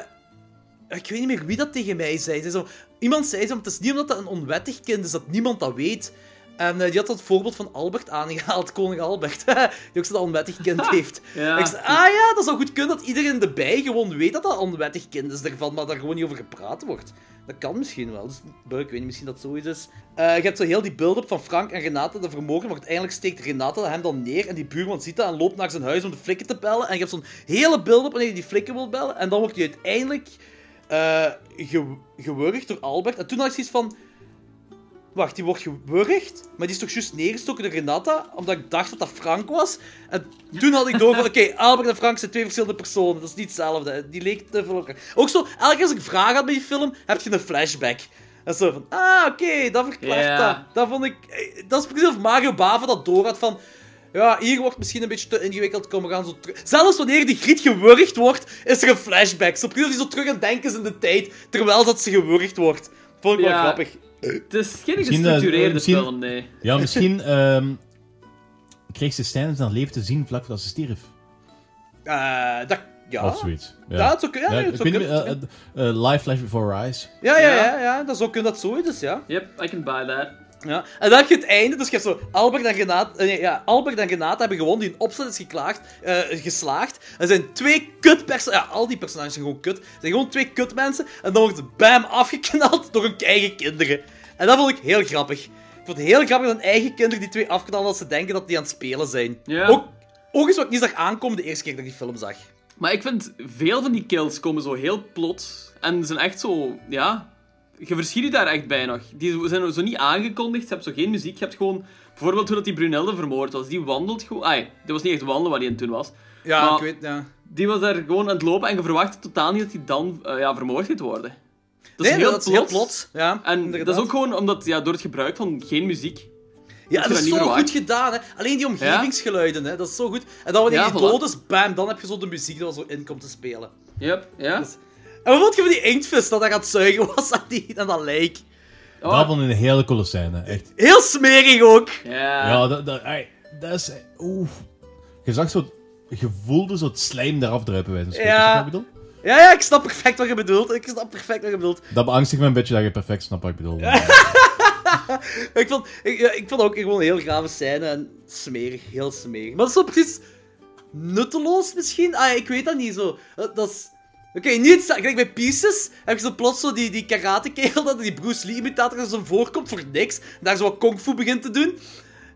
ik weet niet meer wie dat tegen mij zei. Zei zo, iemand zei zo, het is niet omdat dat een onwettig kind is, dat niemand dat weet. En eh, die had dat voorbeeld van Albert aangehaald, koning Albert. (laughs) die ook zo'n onwettig kind (laughs) heeft. Ja. Ik zei, ah ja, dat zou goed kunnen dat iedereen erbij gewoon weet dat dat onwettig kind is ervan, maar daar gewoon niet over gepraat wordt. Dat kan misschien wel. Dus, ik weet niet, misschien dat zoiets is. Eh, je hebt zo heel die build-up van Frank en Renata, de vermogen, maar uiteindelijk steekt Renata hem dan neer en die buurman ziet dat en loopt naar zijn huis om de flikken te bellen. En je hebt zo'n hele build-up wanneer je die flikken wil bellen. En dan wordt hij uiteindelijk ge gewurgd door Albert. En toen had ik zoiets van... Wacht, die wordt gewurgd, maar die is toch juist neergestoken door Renata, omdat ik dacht dat dat Frank was. En toen had ik door van, oké, (laughs) Albert en Frank zijn twee verschillende personen, dat is niet hetzelfde. Die leek te veel elkaar. Ook zo, elke keer als ik vragen had bij die film, heb je een flashback. En zo van, ah, oké, dat verklaart dat. Dat vond ik... eh, Dat is precies of Mario Bava dat door had van... Ja, hier wordt misschien een beetje te ingewikkeld, kom, we gaan zo terug... Zelfs wanneer die griet gewurgd wordt, is er een flashback. Zo precies of hij zo terug aan denken is in de tijd, terwijl dat ze gewurgd wordt. Vond ik wel Ja. grappig. Het is geen Misschien, eh, gestructureerde misschien- film, nee. Ja, misschien (laughs) ehm kreeg ze Stijn zijn leven te zien vlak voordat ze stierf. Eh, dat... Ja. Of zoiets. Ja, Ja, het zou kunnen. Ja, eh, eh, eh, Live Flash Before. Ja, ja, Ja. ja, ja, dat zou kunnen dat zoiets is, ja. Yep, I can buy that. Ja. En dan heb je het einde, dus je hebt zo Albert en Renate, eh, nee, ja, Albert en Renate hebben gewonnen, die opzet is geklaagd, eh, geslaagd. Er zijn twee kut personages, ja, al die personages zijn gewoon kut. Er zijn gewoon twee kut mensen, en dan wordt het bam afgeknald (laughs) door hun eigen kinderen. En dat vond ik heel grappig. Ik vond het heel grappig dat hun eigen kinderen die twee afknallen als ze denken dat die aan het spelen zijn. Ja. Ook, ook eens wat ik niet zag aankomen de eerste keer dat ik die film zag. Maar ik vind, veel van die kills komen zo heel plots. En zijn echt zo, ja... Je verschiet je daar echt bij nog. Die zijn zo niet aangekondigd, je hebt zo geen muziek. Je hebt gewoon... Bijvoorbeeld hoe dat die Brunelde vermoord was. Die wandelt gewoon... Ai, dat was niet echt wandelen wat hij doen was. Ja, Maar- ik weet, ja. Die was daar gewoon aan het lopen en je verwacht totaal niet dat hij dan eh, ja, vermoord gaat worden. Dat Nee, dat is heel plots. Ja, En inderdaad. dat is ook gewoon omdat, ja, door het gebruik van geen muziek. Ja, dat dat is zo verwacht. goed gedaan, hè. Alleen die omgevingsgeluiden, hè. Dat is zo goed. En dan wanneer Ja, die dood is, bam, dan heb je zo de muziek er zo in komt te spelen. Yep, ja. En wat vond je van die inktvis dat hij gaat zuigen was aan, die, aan dat lijk? Oh, Dat vond ik een hele coole scène. Echt. Heel smerig ook. ja. Ja, dat, dat, ey, dat is... Oeh. Je zag zo... Je voelde zo het slijm eraf druipen, bij zo'n spreken. Ja. Wat ik bedoel? Ja, ja, ik snap perfect wat je bedoelt. Ik snap perfect wat je bedoelt. Dat beangstigt me een beetje dat je perfect snapt wat ik bedoel. (laughs) Ik vond, ik, ja, ik vond ook gewoon een heel grave scène en smerig, heel smerig. Maar dat is zo precies nutteloos misschien? Ah, ik weet dat niet zo. Dat, dat is... Oké, niet sta- Kijk, bij Pieces heb je zo plots zo die, die karate-kerel, dat die Bruce Lee-imitator zo voorkomt voor niks. En daar zo wat kung fu begint te doen.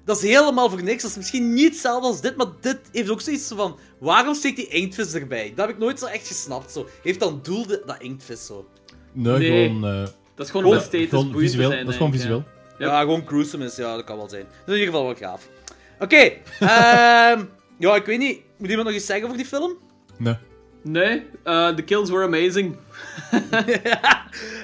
Dat is helemaal voor niks. Dat is misschien niet hetzelfde als dit, maar dit heeft ook zoiets van... Waarom steekt die inktvis erbij? Dat heb ik nooit zo echt gesnapt. Zo. Heeft dan doel, de- dat inktvis zo? Nee, Nee. gewoon... eh, Dat is gewoon een status te visueel. zijn, Dat is gewoon denk visueel. ja. Ja, gewoon gruesome is. Ja, dat kan wel zijn. Dat is in ieder geval wel gaaf. Oké, (laughs) ehm ja, ik weet niet. Moet iemand nog iets zeggen over die film? Nee. Nee, eh, the kills were amazing. (laughs)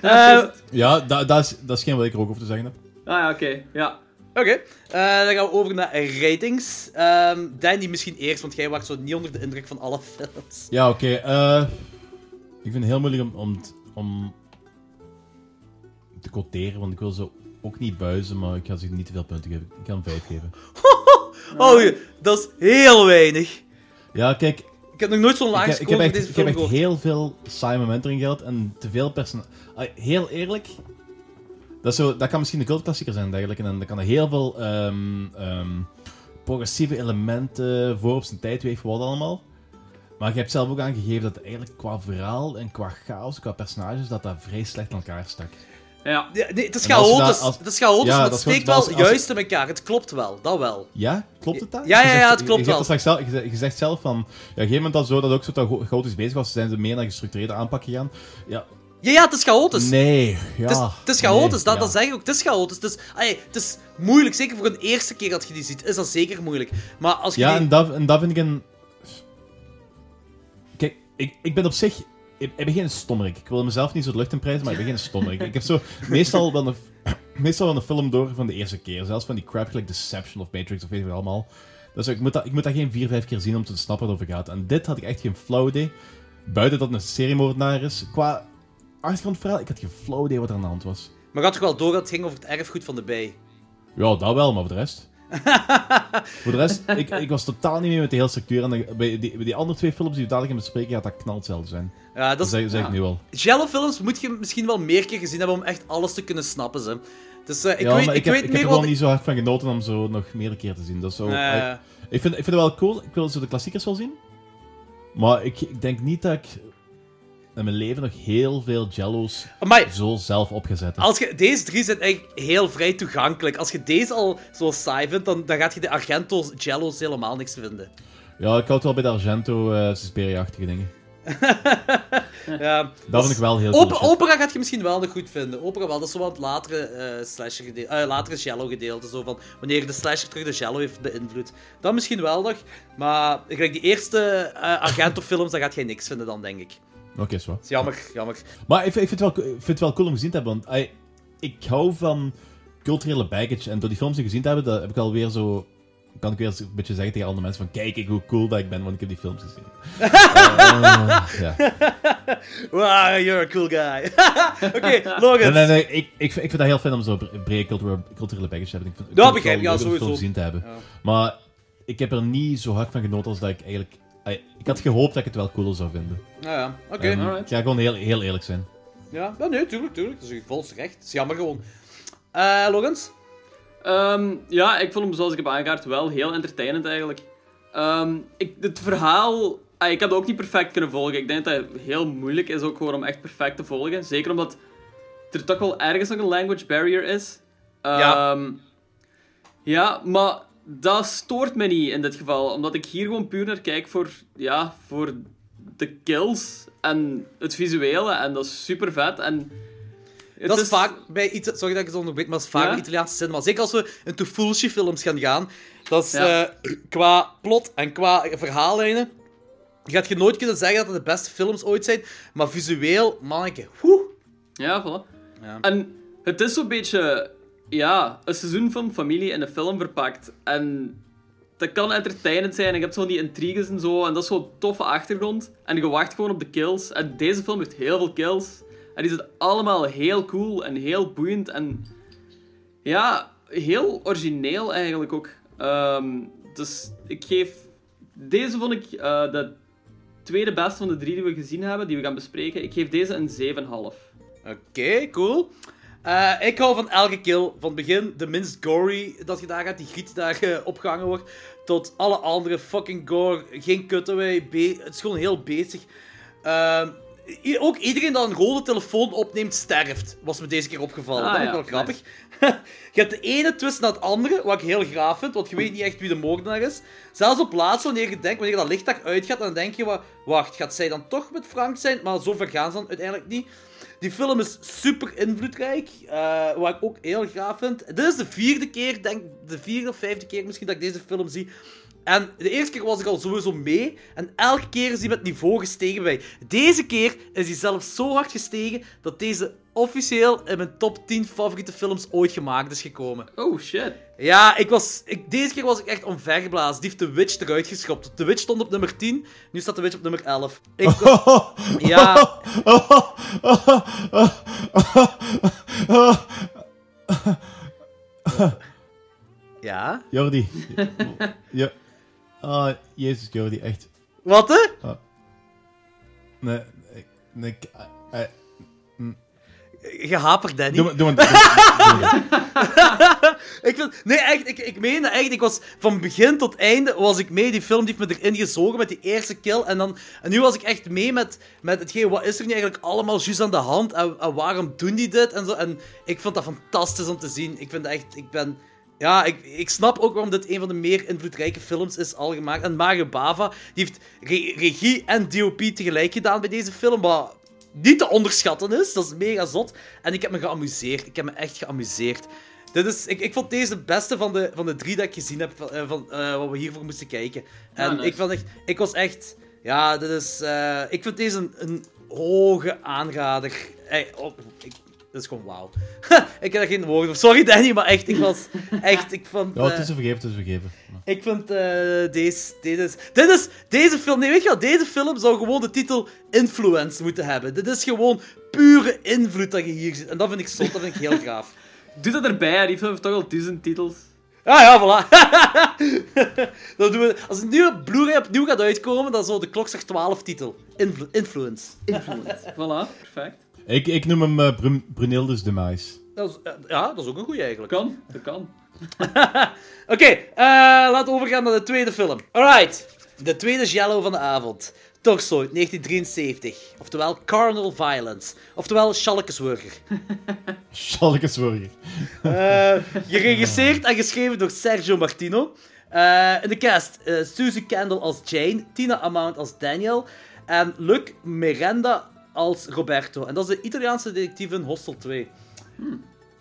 Eh, Ja, da- dat is, dat is geen wat ik er ook over te zeggen heb. Ah ja, oké. Ja. Oké, eh, dan gaan we over naar ratings. Ehm Dan, die misschien eerst, want jij was zo niet onder de indruk van alle films. Ja, oké. eh, ik vind het heel moeilijk om, om, om te quoteren, want ik wil zo ook niet buizen, maar ik ga ze niet te veel punten geven. Ik ga hem 5 geven. (laughs) Oh, dat is heel weinig. Ja, kijk, Ik heb nog nooit zo'n laag ik heb voor echt, deze ik heb echt heel veel saaie momenten erin gehad en te veel personages. Heel eerlijk, dat, zo, dat kan misschien de cultklassieker zijn en dergelijke. En dan kan er heel veel ehm, ehm, progressieve elementen voor op zijn tijd weven, wat allemaal. Maar je hebt zelf ook aangegeven dat eigenlijk qua verhaal en qua chaos, qua personages, dat dat vrij slecht in elkaar stak. Ja. Ja, nee, het is chaotisch. dat- als- Het is chaotisch, Ja, maar dat het steekt wel als- als- juist in elkaar. Het klopt wel, dat wel. Ja, klopt het dan? Ja, ja, ja, het klopt je, je, wel. zelf, je, zegt- je zegt zelf van, ja, op een gegeven moment dat zo dat ook zo dat chaotisch bezig was, zijn ze meer naar gestructureerde aanpak gegaan. Ja, Ja, ja, het is chaotisch. nee, ja. Het is, het is chaotisch, nee, dat, ja. dat zeg ik ook. Het is chaotisch. Het is, allee, het is moeilijk, zeker voor een eerste keer dat je die ziet, is dat zeker moeilijk. Maar als je Ja, die... en dat, en dat vind ik een... Kijk, ik, ik ben op zich... Ik, ik ben geen stommerik. Ik wil mezelf niet zo de lucht in prijzen, maar ik ben geen stommerik. ik heb zo (laughs) meestal wel, een, meestal wel een film door van de eerste keer. Zelfs van die crap gelijk Deception of Matrix of weet ik wat allemaal. Dus ik moet, dat, ik moet dat geen vier, vijf keer zien om te snappen waarover het gaat. En dit had ik echt geen flauw idee. Buiten dat het een seriemoordenaar is. Qua achtergrondverhaal, ik had geen flauw idee wat er aan de hand was. Maar gaat toch wel door dat het ging over het erfgoed van de bij? Ja, dat wel, maar voor de rest. (laughs) voor de rest, ik, ik was totaal niet mee met de hele structuur. En de- bij die, bij die andere twee films die we dadelijk gaan bespreken, gaat dat knal hetzelfde zijn. Ja, dat Dat zeg, zeg ik ja. nu al. Jello-films moet je misschien wel meer keer gezien hebben om echt alles te kunnen snappen, ze. Dus eh, ik ja, weet, ik ik, heb, weet ik meer heb er wat... wel niet zo hard van genoten om zo nog meerdere keer te zien. Dat is zo, ik, ik, vind, ik vind het wel cool. Ik wil zo de klassiekers wel zien. Maar ik, ik denk niet dat ik in mijn leven nog heel veel Jello's amai, zo zelf opgezet als je, deze drie zijn echt heel vrij toegankelijk. Als je deze al zo saai vindt, dan, dan gaat je de Argento's Jello's helemaal niks vinden. Ja, ik houd wel bij de Argento uh, Suspiria-achtige dingen. (laughs) Ja, Dat vind ik wel heel cool. opera gaat je misschien wel nog goed vinden. Opera wel, dat is zo wat latere, eh slasher gedeelte, eh, latere Jello gedeelte. Zo van wanneer de slasher terug de Jello heeft beïnvloed. Dat misschien wel nog. Maar gelijk die eerste eh, Argento-films, daar gaat je niks vinden dan, denk ik. Oké, zo. is jammer, jammer. Maar ik, vind- ik vind het wel, ik vind het wel cool om gezien te hebben, want ik hou van culturele baggage. En door die films die gezien te hebben, dat heb ik alweer zo... Kan ik weer eens een beetje zeggen tegen andere mensen van... Kijk ik hoe cool dat ik ben, want ik heb die films gezien. (laughs) Ja. Wow, you're a cool guy. (laughs) Oké, Logan. Nee, nee, nee, ik, ik, vind- ik vind dat heel fijn om zo'n brede culturele, culturele baggage te hebben. Ik vind, het begrijp ik, film sowieso. gezien te hebben. Ja. Maar ik heb er niet zo hard van genoten als dat ik eigenlijk... ik had gehoopt dat ik het wel cooler zou vinden. Nou ja, oké. Alright. ik ga gewoon heel, heel eerlijk zijn. Ja, ja, nee, tuurlijk, tuurlijk. Dat is je volste recht. Het is jammer gewoon. Eh, Logans? Ehm, ja, ik vond hem, zoals ik heb aangehaald, wel heel entertainend eigenlijk. Ehm, ik, het verhaal... ah, ik had het ook niet perfect kunnen volgen. Ik denk dat het heel moeilijk is ook gewoon om echt perfect te volgen. Zeker omdat er toch wel ergens nog een language barrier is. Ja. Ehm, ja, maar dat stoort me niet in dit geval. Omdat ik hier gewoon puur naar kijk voor, ja, voor de kills en het visuele. En dat is super vet. En Dat is vaak bij Ita Sorry dat ik het onderbreek, maar dat is vaak Ja? bij Italiaanse cinema. Zeker als we in Tofushi films gaan gaan. Dat is Ja. eh, qua plot en qua verhaallijnen. Gaat je nooit kunnen zeggen dat het de beste films ooit zijn. Maar visueel, manneke, woe. Ja, voilà. Ja. En het is zo'n beetje, ja, een seizoen van familie in een film verpakt. En dat kan entertainend zijn. En je hebt zo die intriges en zo. En dat is zo'n toffe achtergrond. En je wacht gewoon op de kills. En deze film heeft heel veel kills. En die zijn allemaal heel cool en heel boeiend. En ja, heel origineel eigenlijk ook. Ehm, dus ik geef... Deze vond ik eh, de tweede beste van de drie die we gezien hebben, die we gaan bespreken. Ik geef deze een 7,5. Oké, cool. Eh, ik hou van elke kill. Van het begin, de minst gory dat je daar gaat, die giet daar eh, opgehangen wordt, tot alle andere fucking gore. Geen cutaway, het is gewoon heel bezig. Ehm, ook iedereen dat een rode telefoon opneemt, sterft. Was me deze keer opgevallen. Ah, dat vind ik ja, wel grappig. (laughs) je hebt de ene twist na het andere, wat ik heel graaf vind, want je weet niet echt wie de moordenaar is. Zelfs op laatst, wanneer je denkt, wanneer dat licht daaruit gaat, dan denk je, wa- wacht, gaat zij dan toch met Frank zijn? Maar zo ver gaan ze dan uiteindelijk niet. Die film is super invloedrijk, eh, wat ik ook heel gaaf vind. Dit is de vierde keer, denk de vierde of vijfde keer misschien dat ik deze film zie. En de eerste keer was ik al sowieso mee. En elke keer is hij met niveau gestegen bij. Deze keer is hij zelfs zo hard gestegen dat deze officieel in mijn top 10 favoriete films ooit gemaakt is gekomen. Oh shit. Ja, ik was, ik, deze keer was ik echt omvergeblazen. Die heeft The Witch eruit geschopt. The Witch stond op nummer 10, nu staat The Witch op nummer 11. Ik, (laughs) ja, ja. Jordi. ja. Ah, jezus, Jordi, echt. Wat hè? Nee, ik... Nee, ik- eh, eh, Gehaperd, Danny. doe. (laughs) Ik vind, nee, echt, ik, ik meen dat echt. Ik was van begin tot einde was ik mee. Die film die heeft me erin gezogen met die eerste kill. En, dan, en nu was ik echt mee met, met hetgeen, wat is er nu eigenlijk allemaal juist aan de hand? En, en waarom doen die dit? En, zo. en ik vond dat fantastisch om te zien. Ik vind dat echt, ik ben... Ja, ik, ik snap ook waarom dit een van de meer invloedrijke films is al gemaakt. En Mario Bava, die heeft re- regie en DOP tegelijk gedaan bij deze film, wat niet te onderschatten is. Dat is mega zot. En ik heb me geamuseerd. Ik heb me echt geamuseerd. Dit is, ik, ik vond deze de beste van de, van de drie dat ik gezien heb, van, eh, van eh, wat we hiervoor moesten kijken. En nice. ik, vond echt, ik was echt... Ja, dit is... eh, ik vind deze een, een hoge aanrader. Eh, oh, ik, dit is gewoon wauw. (laughs) ik heb er geen woorden voor. Sorry Danny, maar echt, ik was... Echt, ik vond... Ja, het eh, is vergeven, het is vergeven. ik vind eh, deze, deze, dit is... Deze film... Nee, weet je wat? Deze film zou gewoon de titel Influence moeten hebben. Dit is gewoon pure invloed dat je hier ziet. En dat vind ik zot, dat vind ik heel gaaf. (laughs) Doe dat erbij, hè. die film heeft toch al duizend titels. Ah ja, voilà. (laughs) dan doen we, als het nu op Blu-ray opnieuw gaat uitkomen, dan zou de klokslag 12 titel. Influ- influence. Influence. voilà, perfect. Ik, ik noem hem uh, Brun Brunildus de Mais. Dat is, eh, ja, dat is ook een goeie eigenlijk. Kan, dat kan. (laughs) Oké, eh, laten we overgaan naar de tweede film. Alright. De tweede Jello van de avond. Torso uit 1973. Oftewel Carnal Violence. Oftewel Schalkesburger. (laughs) Schalkesburger. Eh, geregisseerd en geschreven door Sergio Martino. Eh, in de cast eh, Susie Kendall als Jane, Tina Amount als Daniel en Luc Miranda als Roberto. En dat is de Italiaanse detectief in Hostel 2.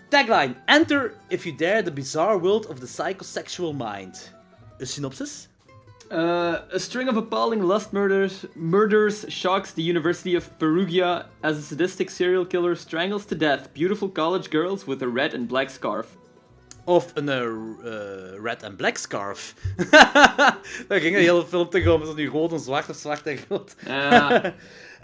Tagline: Enter if you dare the bizarre world of the psychosexual mind. Een synopsis? Uh, a string of appalling lust murders, murders shocks the University of Perugia as a sadistic serial killer strangles to death beautiful college girls with a red and black scarf. Of een eh, eh, red and black scarf. (laughs) Daar ging de hele film tegen om. Is dat nu rood en zwart of zwart en rood? (laughs)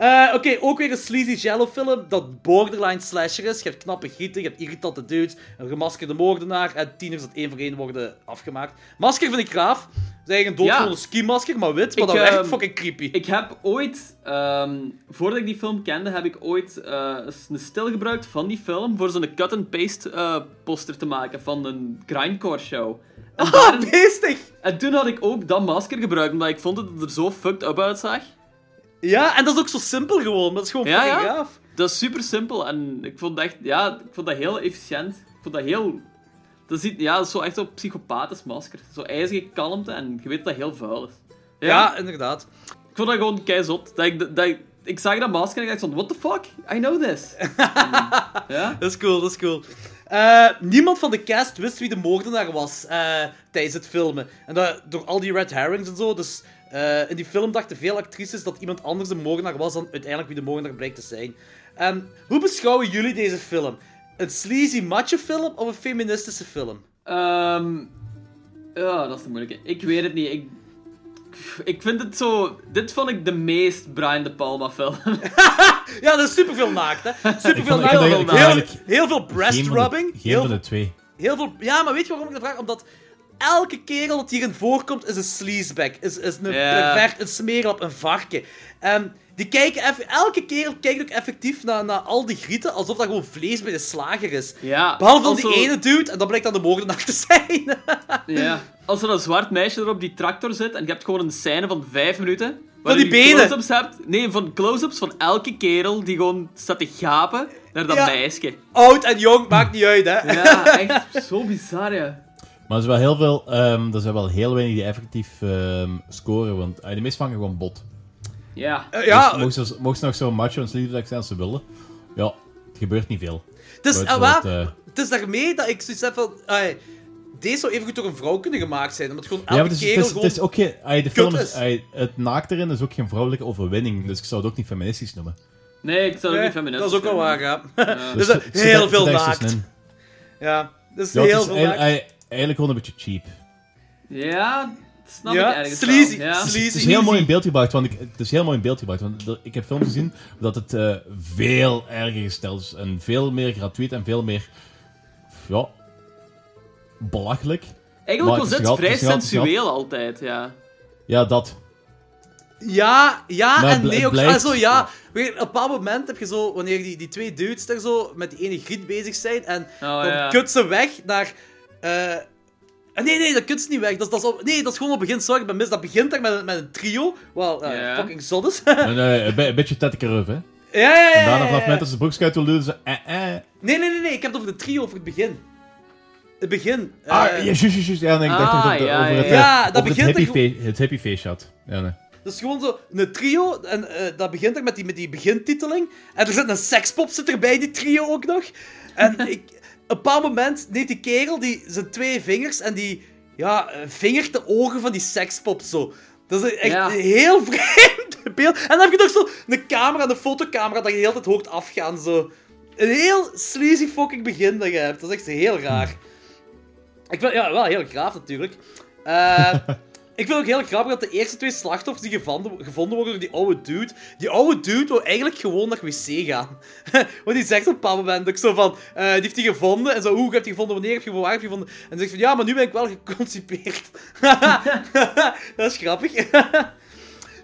Eh, Oké, ook weer een sleazy jello film dat borderline slasher is. Je hebt knappe gieten, je hebt irritante dudes, een gemaskerde moordenaar en tieners dat één voor één worden afgemaakt. Masker vind ik graaf. Het is eigenlijk een doodgewone Ja. ski-masker, maar wit, maar Ik, dat werkt ehm, fucking creepy. Ik heb ooit, ehm, voordat ik die film kende, heb ik ooit eh, een stil gebruikt van die film voor zo'n cut-and-paste eh, poster te maken van een grindcore show. En, Ah, (laughs) beestig! en toen had ik ook dat masker gebruikt, omdat ik vond dat het er zo fucked up uitzag. Ja, en dat is ook zo simpel gewoon. Dat is gewoon Ja, fucking ja. gaaf. Dat is super simpel en ik vond dat echt, ja, ik vond dat heel efficiënt. Ik vond dat heel, dat ziet, ja, dat is zo echt zo'n psychopathisch masker. Zo ijzige kalmte en je weet dat dat heel vuil is. Ja, inderdaad. Ik vond dat gewoon keizot. Dat ik, dat ik, ik zag dat masker en ik dacht van, what the fuck? I know this. (laughs) Ja? Dat is cool, dat is cool. Eh, niemand van de cast wist wie de moordenaar was eh, tijdens het filmen. En dat, door al die red herrings en zo. Dus eh, in die film dachten veel actrices dat iemand anders de moordenaar was dan uiteindelijk wie de moordenaar blijkt te zijn. En hoe beschouwen jullie deze film? Een sleazy macho film of een feministische film? Ehm, ja, dat is de moeilijke. Ik weet het niet. Ik, ik vind het zo... Dit vond ik de meest Brian De Palma film. (laughs) (laughs) Ja, dat is superveel naakt, hè? Superveel naakt. Heel, heel, veel breast Geen van de- rubbing. Geen Heel van veel de twee. Heel veel... Ja, maar weet je waarom ik dat vraag? Omdat elke kerel dat hierin voorkomt is een sleazebag. Is, is een Ja. pervert, een smeerlap, een varken. En die kijken eff- elke kerel kijkt ook effectief naar, naar al die grieten alsof dat gewoon vlees bij de slager is. Ja, Behalve dan die ene dude, en dat blijkt dan de moordenaar te zijn. (laughs) Ja. Als er een zwart meisje er op die tractor zit en je hebt gewoon een scène van vijf minuten... Van die je benen. close-ups hebt. Nee, van close-ups van elke kerel die gewoon staat te gapen naar dat Ja. meisje. Oud en jong, maakt niet uit, hè. Ja, (laughs) echt zo bizar, ja. Maar er, is wel heel veel, ehm, er zijn wel heel weinig die effectief ehm, scoren, want eh, de meeste vangen gewoon bot. Ja. Eh, ja, Dus mochten ze, mochten ze nog zo macho en sleazy zijn als ze willen. Ja, het gebeurt niet veel. Dus, Buiten ah, wat, eh, het is daarmee dat ik zoiets heb van... ai, deze zou even goed door een vrouw kunnen gemaakt zijn. Omdat gewoon Ja, elke maar het is, kerel het is, gewoon... het is ook geen... ai, de film is, ai, het naakt erin is ook geen vrouwelijke overwinning, dus ik zou het ook niet feministisch noemen. Nee, ik zou het Nee, niet feministisch dat is ook wel waar, ja. (laughs) Dus dus het eh, heel veel naakt. Ja, dus Ja, het heel veel naakt. Eigenlijk gewoon een beetje cheap. Ja, dat snap Ja, ik ergens sleazy, wel. Ja. sleazy. Het is heel mooi in beeld gebracht, want ik, het is heel mooi in beeld gebracht, want er- ik heb films gezien dat het eh, veel erger gesteld is en veel meer gratuit en veel meer, ja, belachelijk. Eigenlijk Maar was het vrij sensueel altijd, ja. Ja, dat. Ja, ja Maar en nee ook. blijft- Ah, zo, ja. Weet op een bepaald moment heb je zo, wanneer die, die twee dudes daar zo met die ene griet bezig zijn, en Oh, dan ja. kut ze weg naar... eh, ah, nee, nee, dat ze niet weg. Dat, is- dat is op, nee, dat is gewoon op het begin, sorry, ik ben mis. Dat begint daar met, een- met een trio, wel eh, fucking zot is. Eh, een, be- een beetje tettekeruf, hè. (laughs) ja, ja, ja, En daarna vanaf het moment dat ze de broekjes uit wil doen, ze eh, eh. Nee, nee, nee, nee, ik heb het over de trio, over het begin. Het begin. eh, Ah, ja, juist, juist, juist. Ja, nee, ik dacht Ah, dat- ja, over het, ja, ja. Ja, dat het begint er hippie het hippie face had. Ja, nee. Dat is gewoon zo een trio. En eh, dat begint er met die, met die begintiteling. En er zit een sekspop zit er bij die trio ook nog. En (laughs) ik, een bepaald moment neemt die kerel die, zijn twee vingers en die ja, vingert de ogen van die sekspop zo. Dat is echt Ja. een heel (laughs) vreemd beeld. En dan heb je nog zo een camera, een fotocamera, dat je de hele tijd hoort afgaan. Zo. Een heel sleazy fucking begin dat je hebt. Dat is echt heel raar. Ik vind ja, wel heel graaf natuurlijk. Eh, (laughs) ik vind ook heel grappig dat de eerste twee slachtoffers die gevonden, gevonden worden door die oude dude. Die oude dude wil eigenlijk gewoon naar wc gaan. (laughs) Want die zegt op een bepaald moment ook zo van. eh, die heeft die gevonden. En zo, hoe heb je gevonden? Wanneer heb je gevonden? Waar heb je gevonden? En dan zegt van ja, maar nu ben ik wel geconcipeerd. (laughs) dat is grappig. (laughs)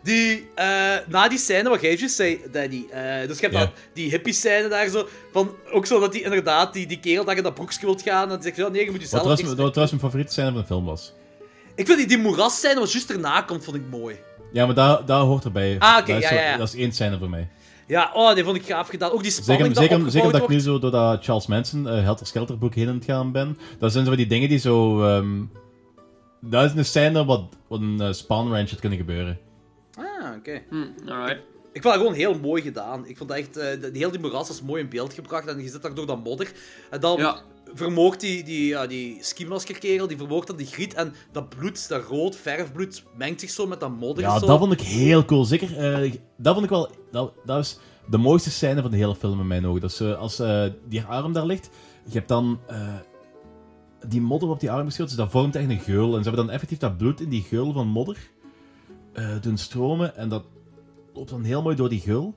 Die, eh, na die scène wat jij juist zei, Danny. eh, dus je hebt dan die hippie scène daar zo. Van, ook zo dat die inderdaad, die, die kerel dat in dat broekje wilt gaan. En die zegt, ja, nee, je moet jezelf... wat trouwens mijn favoriete scène van de film was. Ik vind die, die moeras scène wat juist erna komt, vond ik mooi. Ja, maar daar, daar hoort erbij. Ah, oké, Dat is ja, ja, ja. Dat is één scène voor mij. Ja, oh, die vond ik gaaf gedaan. Ook die spanning Zeker, dat zeker, omdat ik nu zo doordat Charles Manson uh, Helter Skelter boek heen aan het gaan ben. Dat zijn zo die dingen die zo... ehm, dat is een scène wat, wat een uh, Spawn Ranch had kunnen gebeuren. Ah, oké. Hm, alright. Ik vond dat gewoon heel mooi gedaan. Ik vond dat echt... eh, de, die heel die moeras was mooi in beeld gebracht. En je zit daar door dat modder. En dan Ja. Vermoogt die, die, ja, die skimaskerkerel, die vermoogt dan die griet. En dat bloed, dat rood verfbloed, mengt zich zo met dat modder. Ja, zo. dat vond ik heel cool. Zeker, eh, dat vond ik wel... Dat, dat is de mooiste scène van de hele film in mijn ogen. Dat eh, als eh, die arm daar ligt, je hebt dan... eh, die modder op die arm geschild, dus dat vormt echt een geul. En ze hebben dan effectief dat bloed in die geul van modder doen stromen. En dat loopt dan heel mooi door die geul.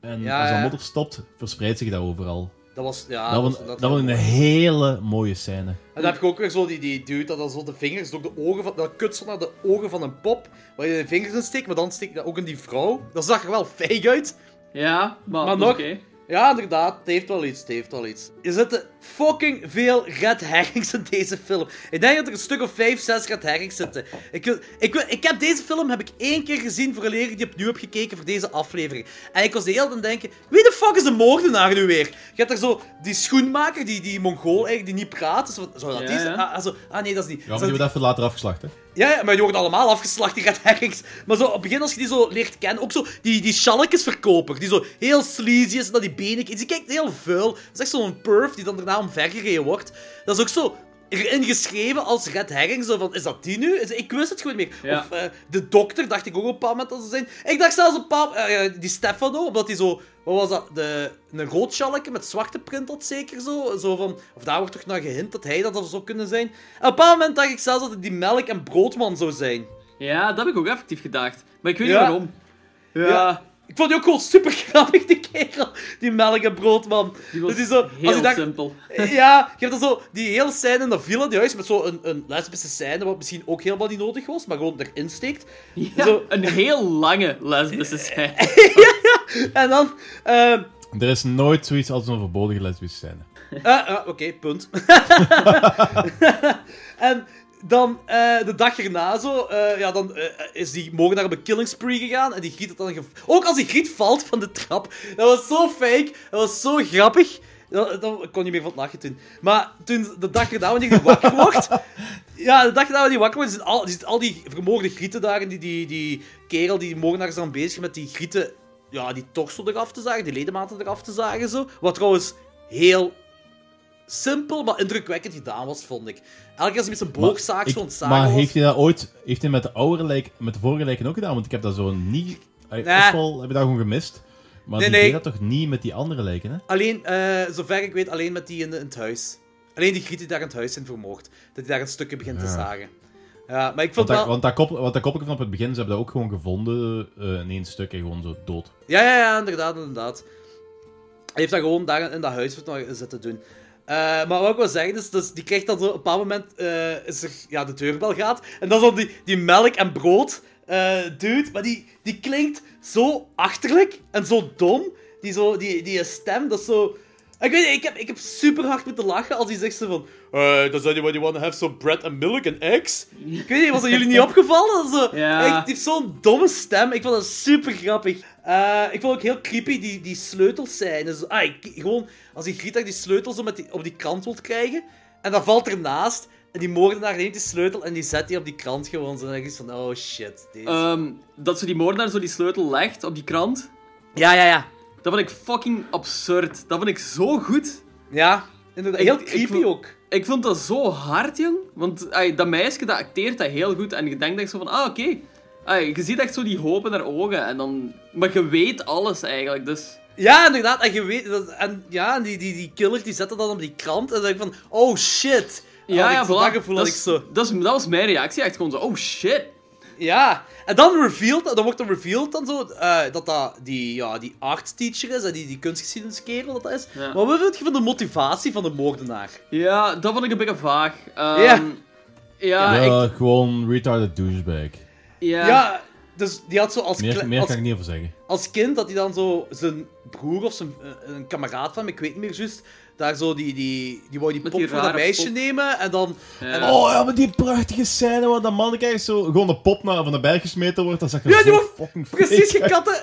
En Ja, als dat modder stopt, verspreidt zich dat overal. Dat was... Ja, dat was, dat een hele mooie scène. En dan heb je ook weer zo die, die dude dat dan zo de vingers door de ogen van... Dat kut zo naar de ogen van een pop, waar je de vingers in steekt, maar dan steek je dat ook in die vrouw. Dat zag er wel feig uit. Ja, maar, Maar nog- oké. Ja, inderdaad, het heeft wel iets, het heeft wel iets. Er zitten fucking veel red herrings in deze film. Ik denk dat er een stuk of 5, 6 red herrings zitten. Ik, wil, ik, wil, ik heb deze film heb ik één keer gezien voor ik die opnieuw heb gekeken voor deze aflevering. En ik was de hele tijd aan het denken, wie de fuck is de moordenaar nu weer? Je hebt er zo die schoenmaker, die, die Mongool eigenlijk, die niet praat. Dus wat, zou dat Ja, die zijn? ja. Ah, ah, zo, ah nee, dat is niet. Ja, maar die die- wordt even later afgeslacht, hè. Ja, maar die worden allemaal afgeslacht, die red herrings. Maar zo, op het begin, als je die zo leert kennen, ook zo die, die schalkjesverkoper, die zo heel sleazy is, en dat die benen... Die kijkt heel vuil. Dat is echt zo'n perf die dan daarna omvergereden wordt. Dat is ook zo erin geschreven als red herring, zo van, is dat die nu? Ik wist het gewoon niet meer. Ja. Of eh, de dokter, dacht ik ook op een bepaald moment dat ze zijn. Ik dacht zelfs op een bepaald eh, die Stefano, omdat hij zo... Wat was dat? De, een rood schalkje met zwarte print had zeker zo. zo van, of daar wordt toch naar gehint dat hij dat zou kunnen zijn. En op een bepaald moment dacht ik zelfs dat het die melk- en broodman zou zijn. Ja, dat heb ik ook effectief gedacht. Maar ik weet Ja. niet waarom. Ja, Ja. Ik vond die ook gewoon super grappig, die kerel. Die melk- en broodman. die was Dat is zo, heel als je dacht, simpel. (laughs) Ja, je hebt dan zo die hele scène in dat villa, die huis, met zo'n een, een lesbische scène, wat misschien ook helemaal niet nodig was, maar gewoon erin steekt. Ja, Zo. Een heel lange lesbische (laughs) scène. En dan... ehm Er is nooit zoiets als een verbodige lesbische scène. Ah, ah, Oké, punt. (laughs) en dan eh, de dag erna zo, eh, ja, dan eh, is die morgen naar op een killing spree gegaan. En die Griet had dan Ook als die Griet valt van de trap. Dat was zo fake. Dat was zo grappig. Dat, kon niet meer van het lachen toen. Maar toen, de dag erna, wanneer die wakker (laughs) wordt... Ja, de dag erna wanneer die wakker wordt, zitten al, zitten al die vermoorde Grieten daar. En die, die, die kerel, die moordenaar is dan bezig met die Grieten ja, die torso eraf te zagen, die ledematen eraf te zagen. Zo. Wat trouwens heel simpel, maar indrukwekkend gedaan was, vond ik. Elke keer als hij met zijn boogzaag Ik- zo'n zagen maar was... heeft hij dat ooit heeft hij met de oude lijk, met de vorige lijken ook gedaan? Want ik heb dat zo niet. Nee. Ofwel heb je dat gewoon gemist. Maar Nee, die nee. deed dat toch niet met die andere lijken, hè? Alleen, eh, zover ik weet, alleen met die in, in het huis. Alleen die griet die daar in het huis zijn vermoord. Dat hij daar een stukje begint te zagen. Ja, maar ik Want vond dat, wel... want dat, koppel, want dat koppel van op het begin, ze hebben dat ook gewoon gevonden eh, in één stuk en gewoon zo dood. Ja, ja, ja, inderdaad, inderdaad. Hij heeft dat gewoon daar in dat huis zitten doen. Eh, maar wat ik wil zeggen is, dus die krijgt dan zo op een bepaald moment eh, is er, ja, de deurbel gaat. En dan zo die, die melk en brood eh dude, maar die, die klinkt zo achterlijk en zo dom. Die, zo, die, die stem, dat is zo... Ik weet niet, ik heb, ik heb super hard moeten lachen als hij zegt zo van... Uh, does anybody want to have some bread and milk and eggs? Ik weet niet, was dat jullie niet (laughs) opgevallen? Zo, Ja. echt, die heeft zo'n domme stem. Ik vond dat super grappig. Eh, ik vond ook heel creepy die, die sleutels zijn. Dus, ah, ik- gewoon, als die Grietak die sleutel zo met die, op die krant wilt krijgen, en dan valt ernaast, en die moordenaar neemt die sleutel en die zet die op die krant gewoon. Zo, dan denk ik van, oh shit. Deze... Ehm, dat zo die moordenaar zo die sleutel legt op die krant. ja, ja, ja. Dat vond ik fucking absurd. Dat vond ik zo goed. Ja, inderdaad. Heel ik creepy ook. Ik vond dat zo hard, jong. Want ay, dat meisje, dat acteert dat heel goed. En je denkt echt zo van, ah, oké. Ay, Je ziet echt zo die hoop in haar ogen. En dan... Maar je weet alles eigenlijk, dus... Ja, inderdaad. En je weet... Dat, en ja, die, die, die killer die zet dat dan op die krant, en dan denk ik van, oh shit. Ja, Had ja, voilà. Dat ik zo... Dat, dat was mijn reactie. Echt gewoon zo, oh shit. Ja, en dan revealed, dan wordt er revealed dan zo, eh, dat dat die, ja, die art teacher is, en die, die kunstgeschiedeniskerel dat dat is. Ja. Maar wat vind je van de motivatie van de moordenaar? Ja, dat vond ik een beetje vaag. Ehm, Ja. Ja, ja, ik... gewoon retarded douchebag. Ja. Ja, dus die had zo als, Meer, als, kan ik niet over zeggen. als kind, dat hij dan zo zijn broer of zijn, eh, een kameraad van, hem, ik weet niet meer juist, daar zo die, die, die wou die pop die voor dat meisje pop. nemen, en dan... Ja. En, Oh ja, maar die prachtige scène waar dat manneke eigenlijk zo gewoon de pop naar van de berg gesmeten wordt, dat zag Ja, die wordt fucking Precies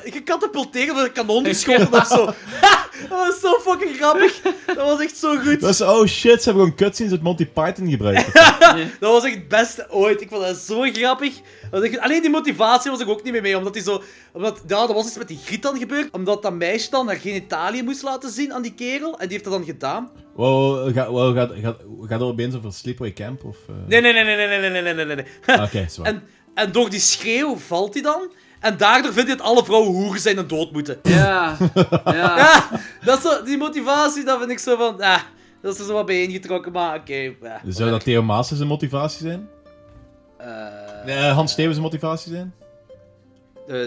gecatapulteerd of een kanon geschoten of zo. (laughs) dat was zo fucking grappig. Dat was echt zo goed. Dat is, oh shit, ze hebben gewoon cutscenes uit Monty Python gebruikt. (laughs) Dat was echt het beste ooit. Ik vond dat zo grappig. Dat was echt- Alleen die motivatie was ik ook niet meer mee. Omdat hij zo... Omdat, ja, dat was iets met die griet dan gebeurd. Omdat dat meisje dan haar genitaliën moest laten zien aan die kerel. En die heeft dat dan gedaan. Wow, gaat wow, gaat, gaat, gaat er opeens over Sleepaway Camp? Of, eh? Nee, nee, nee, nee, nee, nee, nee, nee, nee, nee, nee. Ah, Oké, (laughs) zwaar. En, en door die schreeuw valt hij dan. En daardoor vindt hij dat alle vrouwen hoeren zijn en dood moeten. Ja. Ja. (laughs) Ja, dat is zo, die motivatie, dat vind ik zo van... Ah, dat is er zo wat bij ingetrokken, maar oké. ja. Zou dat Theo Maassen zijn motivatie zijn? Eh, Nee, Hans Stevens zijn motivatie zijn? Eh,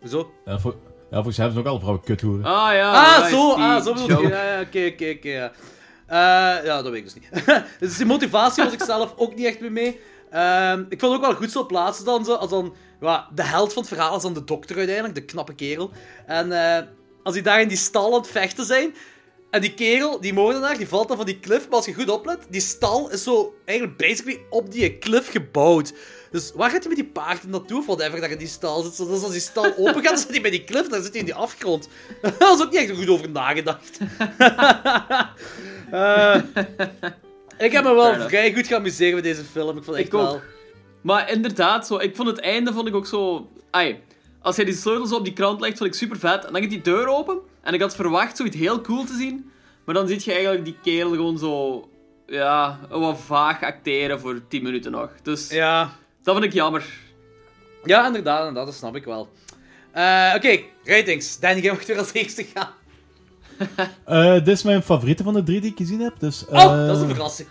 Hoezo? Ja, voor, ja, volgens mij hebben ze ook al vrouwen kuthoeren. Ah ja. Ah, zo, ah, zo bedoel. Ja, ja, oké, oké, oké. ja. Eh, ja, dat weet ik dus niet. (laughs) dus die motivatie was ik zelf ook niet echt mee mee. Ehm, ik vond het ook wel goed zo plaatsen dan zo, als dan... Ja, de held van het verhaal is dan de dokter uiteindelijk, de knappe kerel. En eh, als die daar in die stal aan het vechten zijn... En die kerel, die moordenaar, die valt dan van die klif. Maar als je goed oplet, die stal is zo eigenlijk basically op die klif gebouwd. Dus waar gaat hij met die paarden naartoe? Of whatever dat in die stal zit. Dus als die stal open gaat, dan zit hij bij die klif. Dan zit hij in die afgrond. (laughs) Daar was ook niet echt goed over nagedacht. (laughs) Eh, ik heb me wel vrij goed geamuseerd met deze film. Ik vond het echt Ik ook. wel... Maar inderdaad, zo, ik vond het einde vond ik ook zo... Ai, als hij die sleutels op die krant legt, vond ik super vet. En dan gaat die deur open. En ik had verwacht zoiets heel cool te zien. Maar dan zie je eigenlijk die kerel gewoon zo... Ja, wat vaag acteren voor 10 minuten nog. Dus Ja, dat vond ik jammer. ja inderdaad, inderdaad, dat snap ik wel. Eh, Oké, ratings. Danny, jij mag weer als eerste gaan. (laughs) Eh, dit is mijn favoriete van de drie die ik gezien heb. Dus, Oh, eh, dat is een verrassing.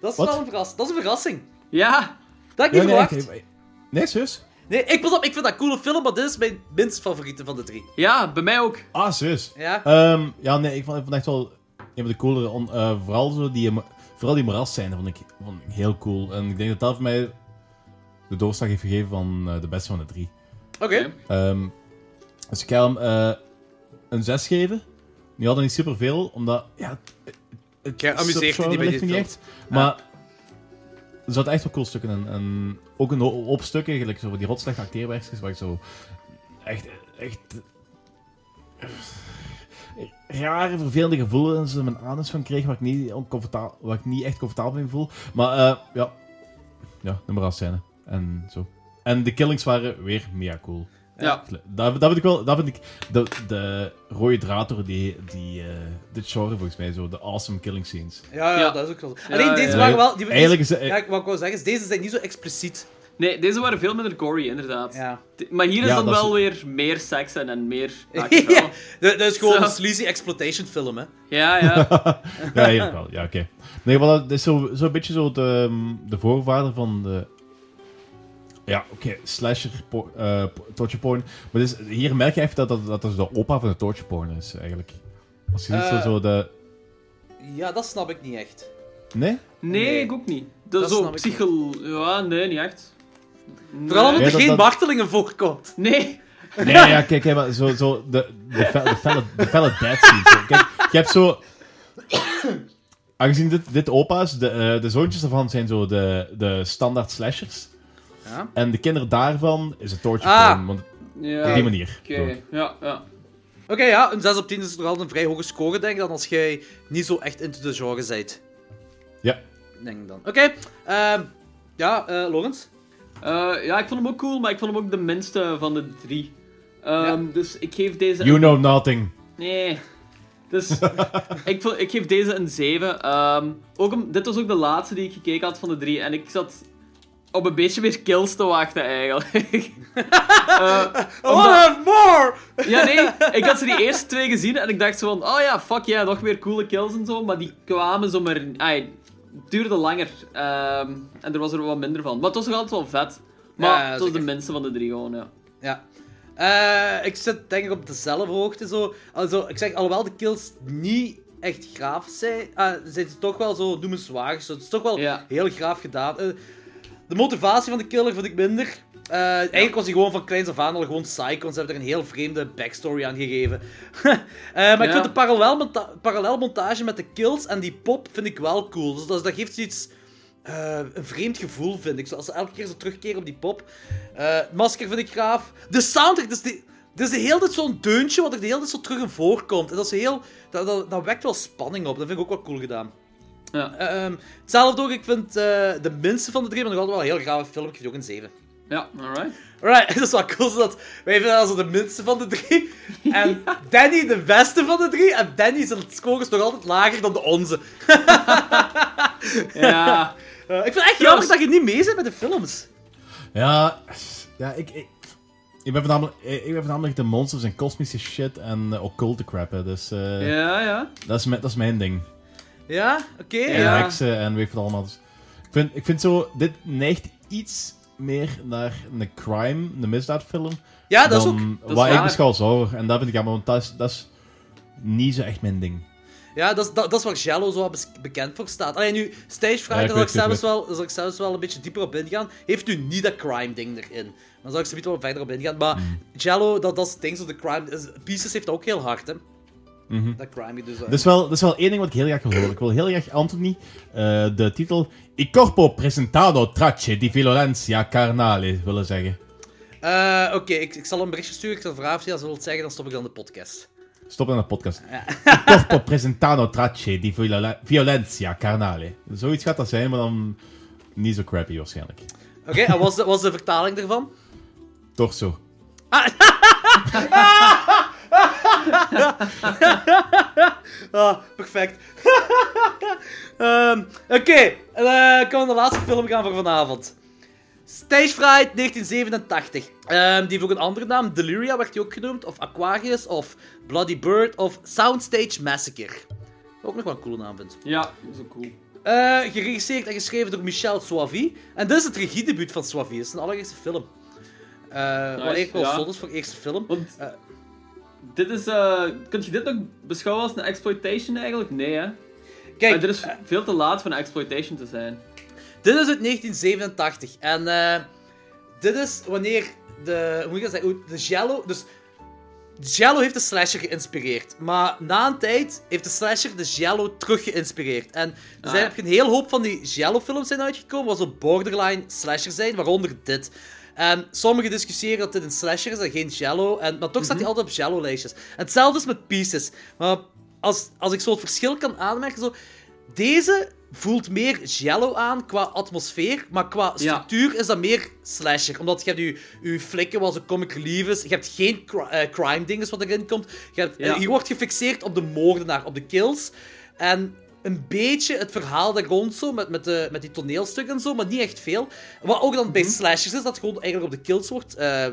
Dat is wel een verrassing. Dat is een verrassing. Ja, Dat had ik Ja, niet nee, verwacht. ik- nee, serieus? Nee, ik, pas op, ik vind dat een coole film, maar dit is mijn minst favoriete van de drie. ja, bij mij ook. Ah, serieus? Ja? Ehm, ja, nee, ik vond, ik vond echt wel een van de coolere. on- eh, vooral, zo die, vooral die moras zijn, vond ik, vond ik heel cool. En ik denk dat dat voor mij de doorslag heeft gegeven van eh, de beste van de drie. Oké. Ehm, dus ik ga hem eh, een 6 geven. Nu hadden niet superveel, omdat... Ja, het- het Jij amuseert je niet bij die echt. Maar er zaten echt wel cool stukken in. En ook een ho- hoop stukken, gelijk zo van die rotslechte acteerwerkjes, waar ik zo echt... echt rare, vervelende gevoelens in mijn anus van kreeg, waar ik niet, oncomfortabel, waar ik niet echt comfortabel in voel. Maar eh, ja, ja, de scène En zo. En de killings waren weer mega cool. Ja. Dat, dat vind ik wel... Dat vind ik de, de rode draad door die, die, eh, dit genre volgens mij. Zo, de awesome killing scenes. Ja, ja, Ja. dat is ook wel zo. Ja, Alleen ja, deze ja. waren wel... Die, Eigenlijk is ja, wat ik wou zeggen is, deze zijn niet zo expliciet. Nee, deze waren veel minder gory, inderdaad. Ja. Maar hier is Ja, dan is- wel weer meer seks en, en meer... (laughs) ja, (laughs) dat, is gewoon Zo. een sleazy exploitation film, hè. ja. ja. (laughs) Ja, hier wel. Ja, oké. Nee, maar dat is zo, zo een beetje zo de, mm, de voorvader van de... Ja, oké, slasher, po- eh, po- torture porn. Maar dus, hier merk je echt dat dat, dat dus de opa van de torture porn is, eigenlijk. Als je ziet zo, Eh. zo de... Ja, dat snap ik niet echt. Nee? Nee, Nee. ik ook niet. Dat, Dat is zo snap ik psycho... Ja, nee, niet echt. Nee. Vooral omdat Ja, er dat- geen dat- martelingen voorkomt. Nee. Nee, ja, kijk, kijk maar, zo, zo de, de, fe- de, felle, de felle dead scenes. zo. Kijk, je hebt zo... (coughs) Aangezien dit, dit opa's, de, eh, de zoontjes daarvan zijn zo de, de standaard slashers. Ja. En de kinderen daarvan is het torture Ah. Want Ja. op die manier. Oké, ja, ja. Oké, ja, een 6 op 10 is toch altijd een vrij hoge score, denk ik, dan als jij niet zo echt into de genre bent. Ja. Denk ik dan. Oké, ehm, ja, eh Lawrence? Eh, ja, ik vond hem ook cool, maar ik vond hem ook de minste van de drie. Ehm, Dus ik geef deze... You een- know nothing. Nee. Dus (laughs) ik, vond, ik geef deze een 7. Ehm, ook om, dit was ook de laatste die ik gekeken had van de drie. En ik zat op een beetje meer kills te wachten, eigenlijk. (laughs) (laughs) Wanna have more! (laughs) ja, nee. Ik had ze die eerste twee gezien en ik dacht zo van... Oh ja, fuck ja, nog meer coole kills en zo. Maar die kwamen zo maar... Het duurde langer. Ehm, en er was er wat minder van. Maar het was nog altijd wel vet. Maar Ja, het was de minste van de drie gewoon, ja. Ja. Eh, ik zit denk ik op dezelfde hoogte zo. Also, ik zeg, alhoewel de kills niet echt graaf zijn, eh, zijn ze toch wel zo noemenswaardig. Zo, het is toch wel Ja. heel graaf gedaan. Eh, de motivatie van de killer vind ik minder. Eh, Eigenlijk was hij gewoon van kleins af aan al gewoon psycho. en Ze hebben er een heel vreemde backstory aan gegeven. (laughs) Eh, maar ik vind de parallelmonta parallelmontage met de kills en die pop vind ik wel cool. Dus dat, dat geeft iets... eh, een vreemd gevoel, vind ik. Zoals ze elke keer zo terugkeren op die pop. Het masker vind ik gaaf. De soundtrack, dus die... Dus de hele tijd zo'n deuntje wat er de hele tijd zo terug in voorkomt. En dat, is heel, dat, dat, dat wekt wel spanning op. Dat vind ik ook wel cool gedaan. Ja, Ehm, hetzelfde ook, ik vind eh, de minste van de drie, maar nog altijd wel een heel gave film. Ik geef die ook een 7. ja alright. Alright, (laughs) dat is wel cool, zodat wij vinden dat zo de minste van de drie. En (laughs) Danny de beste van de drie. En Danny zijn score is nog altijd lager dan de onze. Ja. (laughs) Eh, ik vind het echt jammer dat je niet mee bent met de films. Ja, ja ik, ik, ik, ben voornamelijk, ik ben voornamelijk de monsters en kosmische shit en uh, occulte crap. Hè, dus eh, Ja, ja. dat, is mijn, dat is mijn ding. Ja, oké. En Ja. heksen en weet ik wat allemaal. Dus ik, vind, ik vind zo, dit neigt iets meer naar een crime, een misdaadfilm. Ja, dat is ook... dat is wat ik waar. beschouw als horror. En dat vind ik jammer, want dat is, dat is niet zo echt mijn ding. Ja, dat is, dat, dat is waar Jello zo bekend voor staat. Alleen nu, Stage Fright, Ja, ik daar zal ik, ik zelfs wel, zal ik zelfs wel een beetje dieper op ingaan. Heeft u niet dat crime-ding erin? Dan zal ik ze niet wel verder op ingaan. Maar Mm. Jello, dat, dat is het ding zo, de crime... is- Pieces heeft dat ook heel hard, hè. Mhm. Dat crime dus... eh. Dat is, wel, dat is wel één ding wat ik heel graag wil horen. Ik wil heel graag Anthony eh, de titel I corpo presentado tracce di violenza carnale willen zeggen. Eh, Oké, ik, ik zal een berichtje sturen. Ik zal vragen of hij dat wil zeggen, dan stop ik dan de podcast. Stop dan de podcast. (laughs) I corpo presentado tracce di violenza carnale. Zoiets gaat dat zijn, maar dan niet zo crappy waarschijnlijk. Oké, en wat is de, vertaling ervan? Toch zo. (laughs) (laughs) Ah, perfect. (laughs) Ehm, Oké, dan kunnen we de laatste film gaan voor vanavond. Stage Fright 1987. Ehm, die voor een andere naam, Deliria werd die ook genoemd, of Aquarius, of Bloody Bird, of Soundstage Massacre. Ook nog wel een coole naam vind. Ja, dat is ook cool. Eh, geregisseerd en geschreven door Michel Soavi. En dit is het regiedebuut van Soavi. Het is zijn allereerste film. Eh wat eigenlijk wel ja. is voor eerste film. Want Eh. Dit is... eh kun je dit nog beschouwen als een exploitation eigenlijk? Nee, hè? Kijk, Maar dit is veel te laat voor een exploitation te zijn. Dit is uit 1987. En eh, dit is wanneer de. Hoe moet ik dat zeggen? De Jello. Dus. Jello heeft de slasher geïnspireerd. Maar na een tijd heeft de slasher de Jello terug geïnspireerd. En er zijn, Ah. heb je een heel hoop van die Jello-films zijn uitgekomen, wat zo borderline slasher zijn, waaronder dit. En sommigen discussiëren dat dit een slasher is en geen Jello. En, maar toch staat hij altijd op Jello-lijstjes. Hetzelfde is met Pieces. Maar als, als ik zo het verschil kan aanmerken, zo, deze voelt meer Jello aan qua atmosfeer, maar qua Ja. structuur is dat meer slasher. Omdat je hebt je, je flikken was een comic is. Je hebt geen cri- eh, crime dinges wat erin komt. Je, hebt, Ja. je wordt gefixeerd op de moordenaar, op de kills. En een beetje het verhaal daar rond zo, met, met, de, met die toneelstukken en zo, maar niet echt veel. Wat ook dan bij Mhm. slashers is, dat gewoon eigenlijk op de kills wordt eh,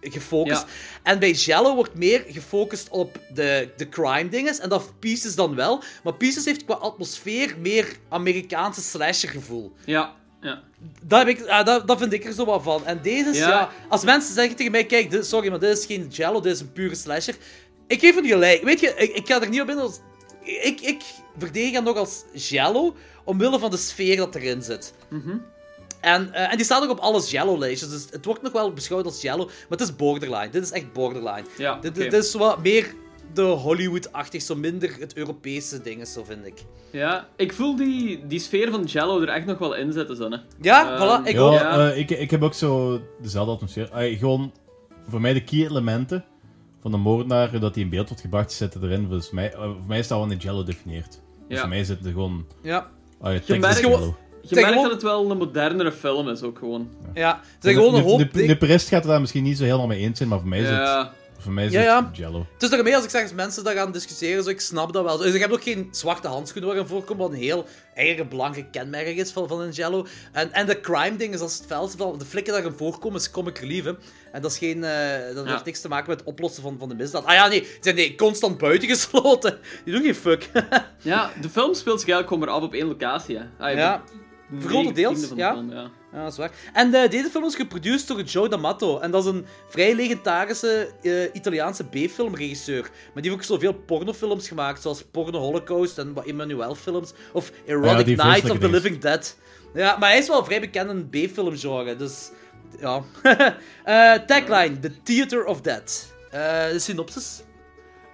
gefocust. Ja. En bij Jello wordt meer gefocust op de, de crime dinges. En dat Pieces dan wel. Maar Pieces heeft qua atmosfeer meer Amerikaanse slasher gevoel. Ja, ja. Dat, heb ik, ah, dat, dat vind ik er zo wat van. En deze is, ja. Ja. als mensen zeggen tegen mij, kijk, dit, sorry, maar dit is geen Jello, dit is een pure slasher. Ik geef het gelijk. Weet je, ik, ik ga er niet op in als... Ik, ik verdedig hem nog als Jello, omwille van de sfeer dat erin zit. En, eh, en die staat ook op alles Jello-lijstjes, dus het wordt nog wel beschouwd als Jello, maar het is borderline. Dit is echt borderline. Ja, dit, dit is wat meer de Hollywood-achtig, zo minder het Europese ding, zo vind ik. Ja, ik voel die, die sfeer van Jello er echt nog wel in zitten, zo, hè. Ja, Ehm, voilà, ik Ja, ook. Ja. eh, ik, ik heb ook zo dezelfde atmosfeer. Eh, gewoon, voor mij de key elementen van de moordenaar, dat die in beeld wordt gebracht, zitten erin. Volgens mij, eh, voor mij is dat wel in Jello definieerd. Dus Ja. voor mij zitten er gewoon... Ja, Oh, ja, Je merkt is. Je merkt dat het wel een modernere film is, ook gewoon. ja. Het zijn gewoon een de, hoop de, de purist gaat er daar misschien niet zo helemaal mee eens zijn, maar voor mij is Ja, het, voor mij is Ja, het. Jello. Het is daarmee als ik zeg, als mensen daar gaan discussiëren, zo, ik snap dat wel. Dus ik heb ook geen zwarte handschoenen waarin voorkomt, wat een heel een belangrijk kenmerk is van, van een Jello. En, en de crime ding is als het felste van de flikken daarin voorkomen, is comic relief. hè. En dat is geen, eh, dat Ja. heeft niks te maken met het oplossen van, van de misdaad. Ah ja, nee, ze zijn nee, constant buitengesloten. (laughs) Die doen geen fuck. (laughs) ja, de film speelt zich eigenlijk gewoon maar af op één locatie, hè. Ah, ja, voor grote deels, de ja. film, ja. Ja, dat is waar. En eh, deze film is geproduceerd door Joe D'Amato. En dat is een vrij legendarische eh, Italiaanse B-filmregisseur. Maar die heeft ook zoveel pornofilms gemaakt, zoals Porno Holocaust en wat Emmanuel-films. Of Erotic die Nights of the. Living Dead. Ja, maar hij is wel vrij bekend in B-filmgenre, dus... Ja. (laughs) Eh, tagline, The Theater of Death. Eh, de synopsis.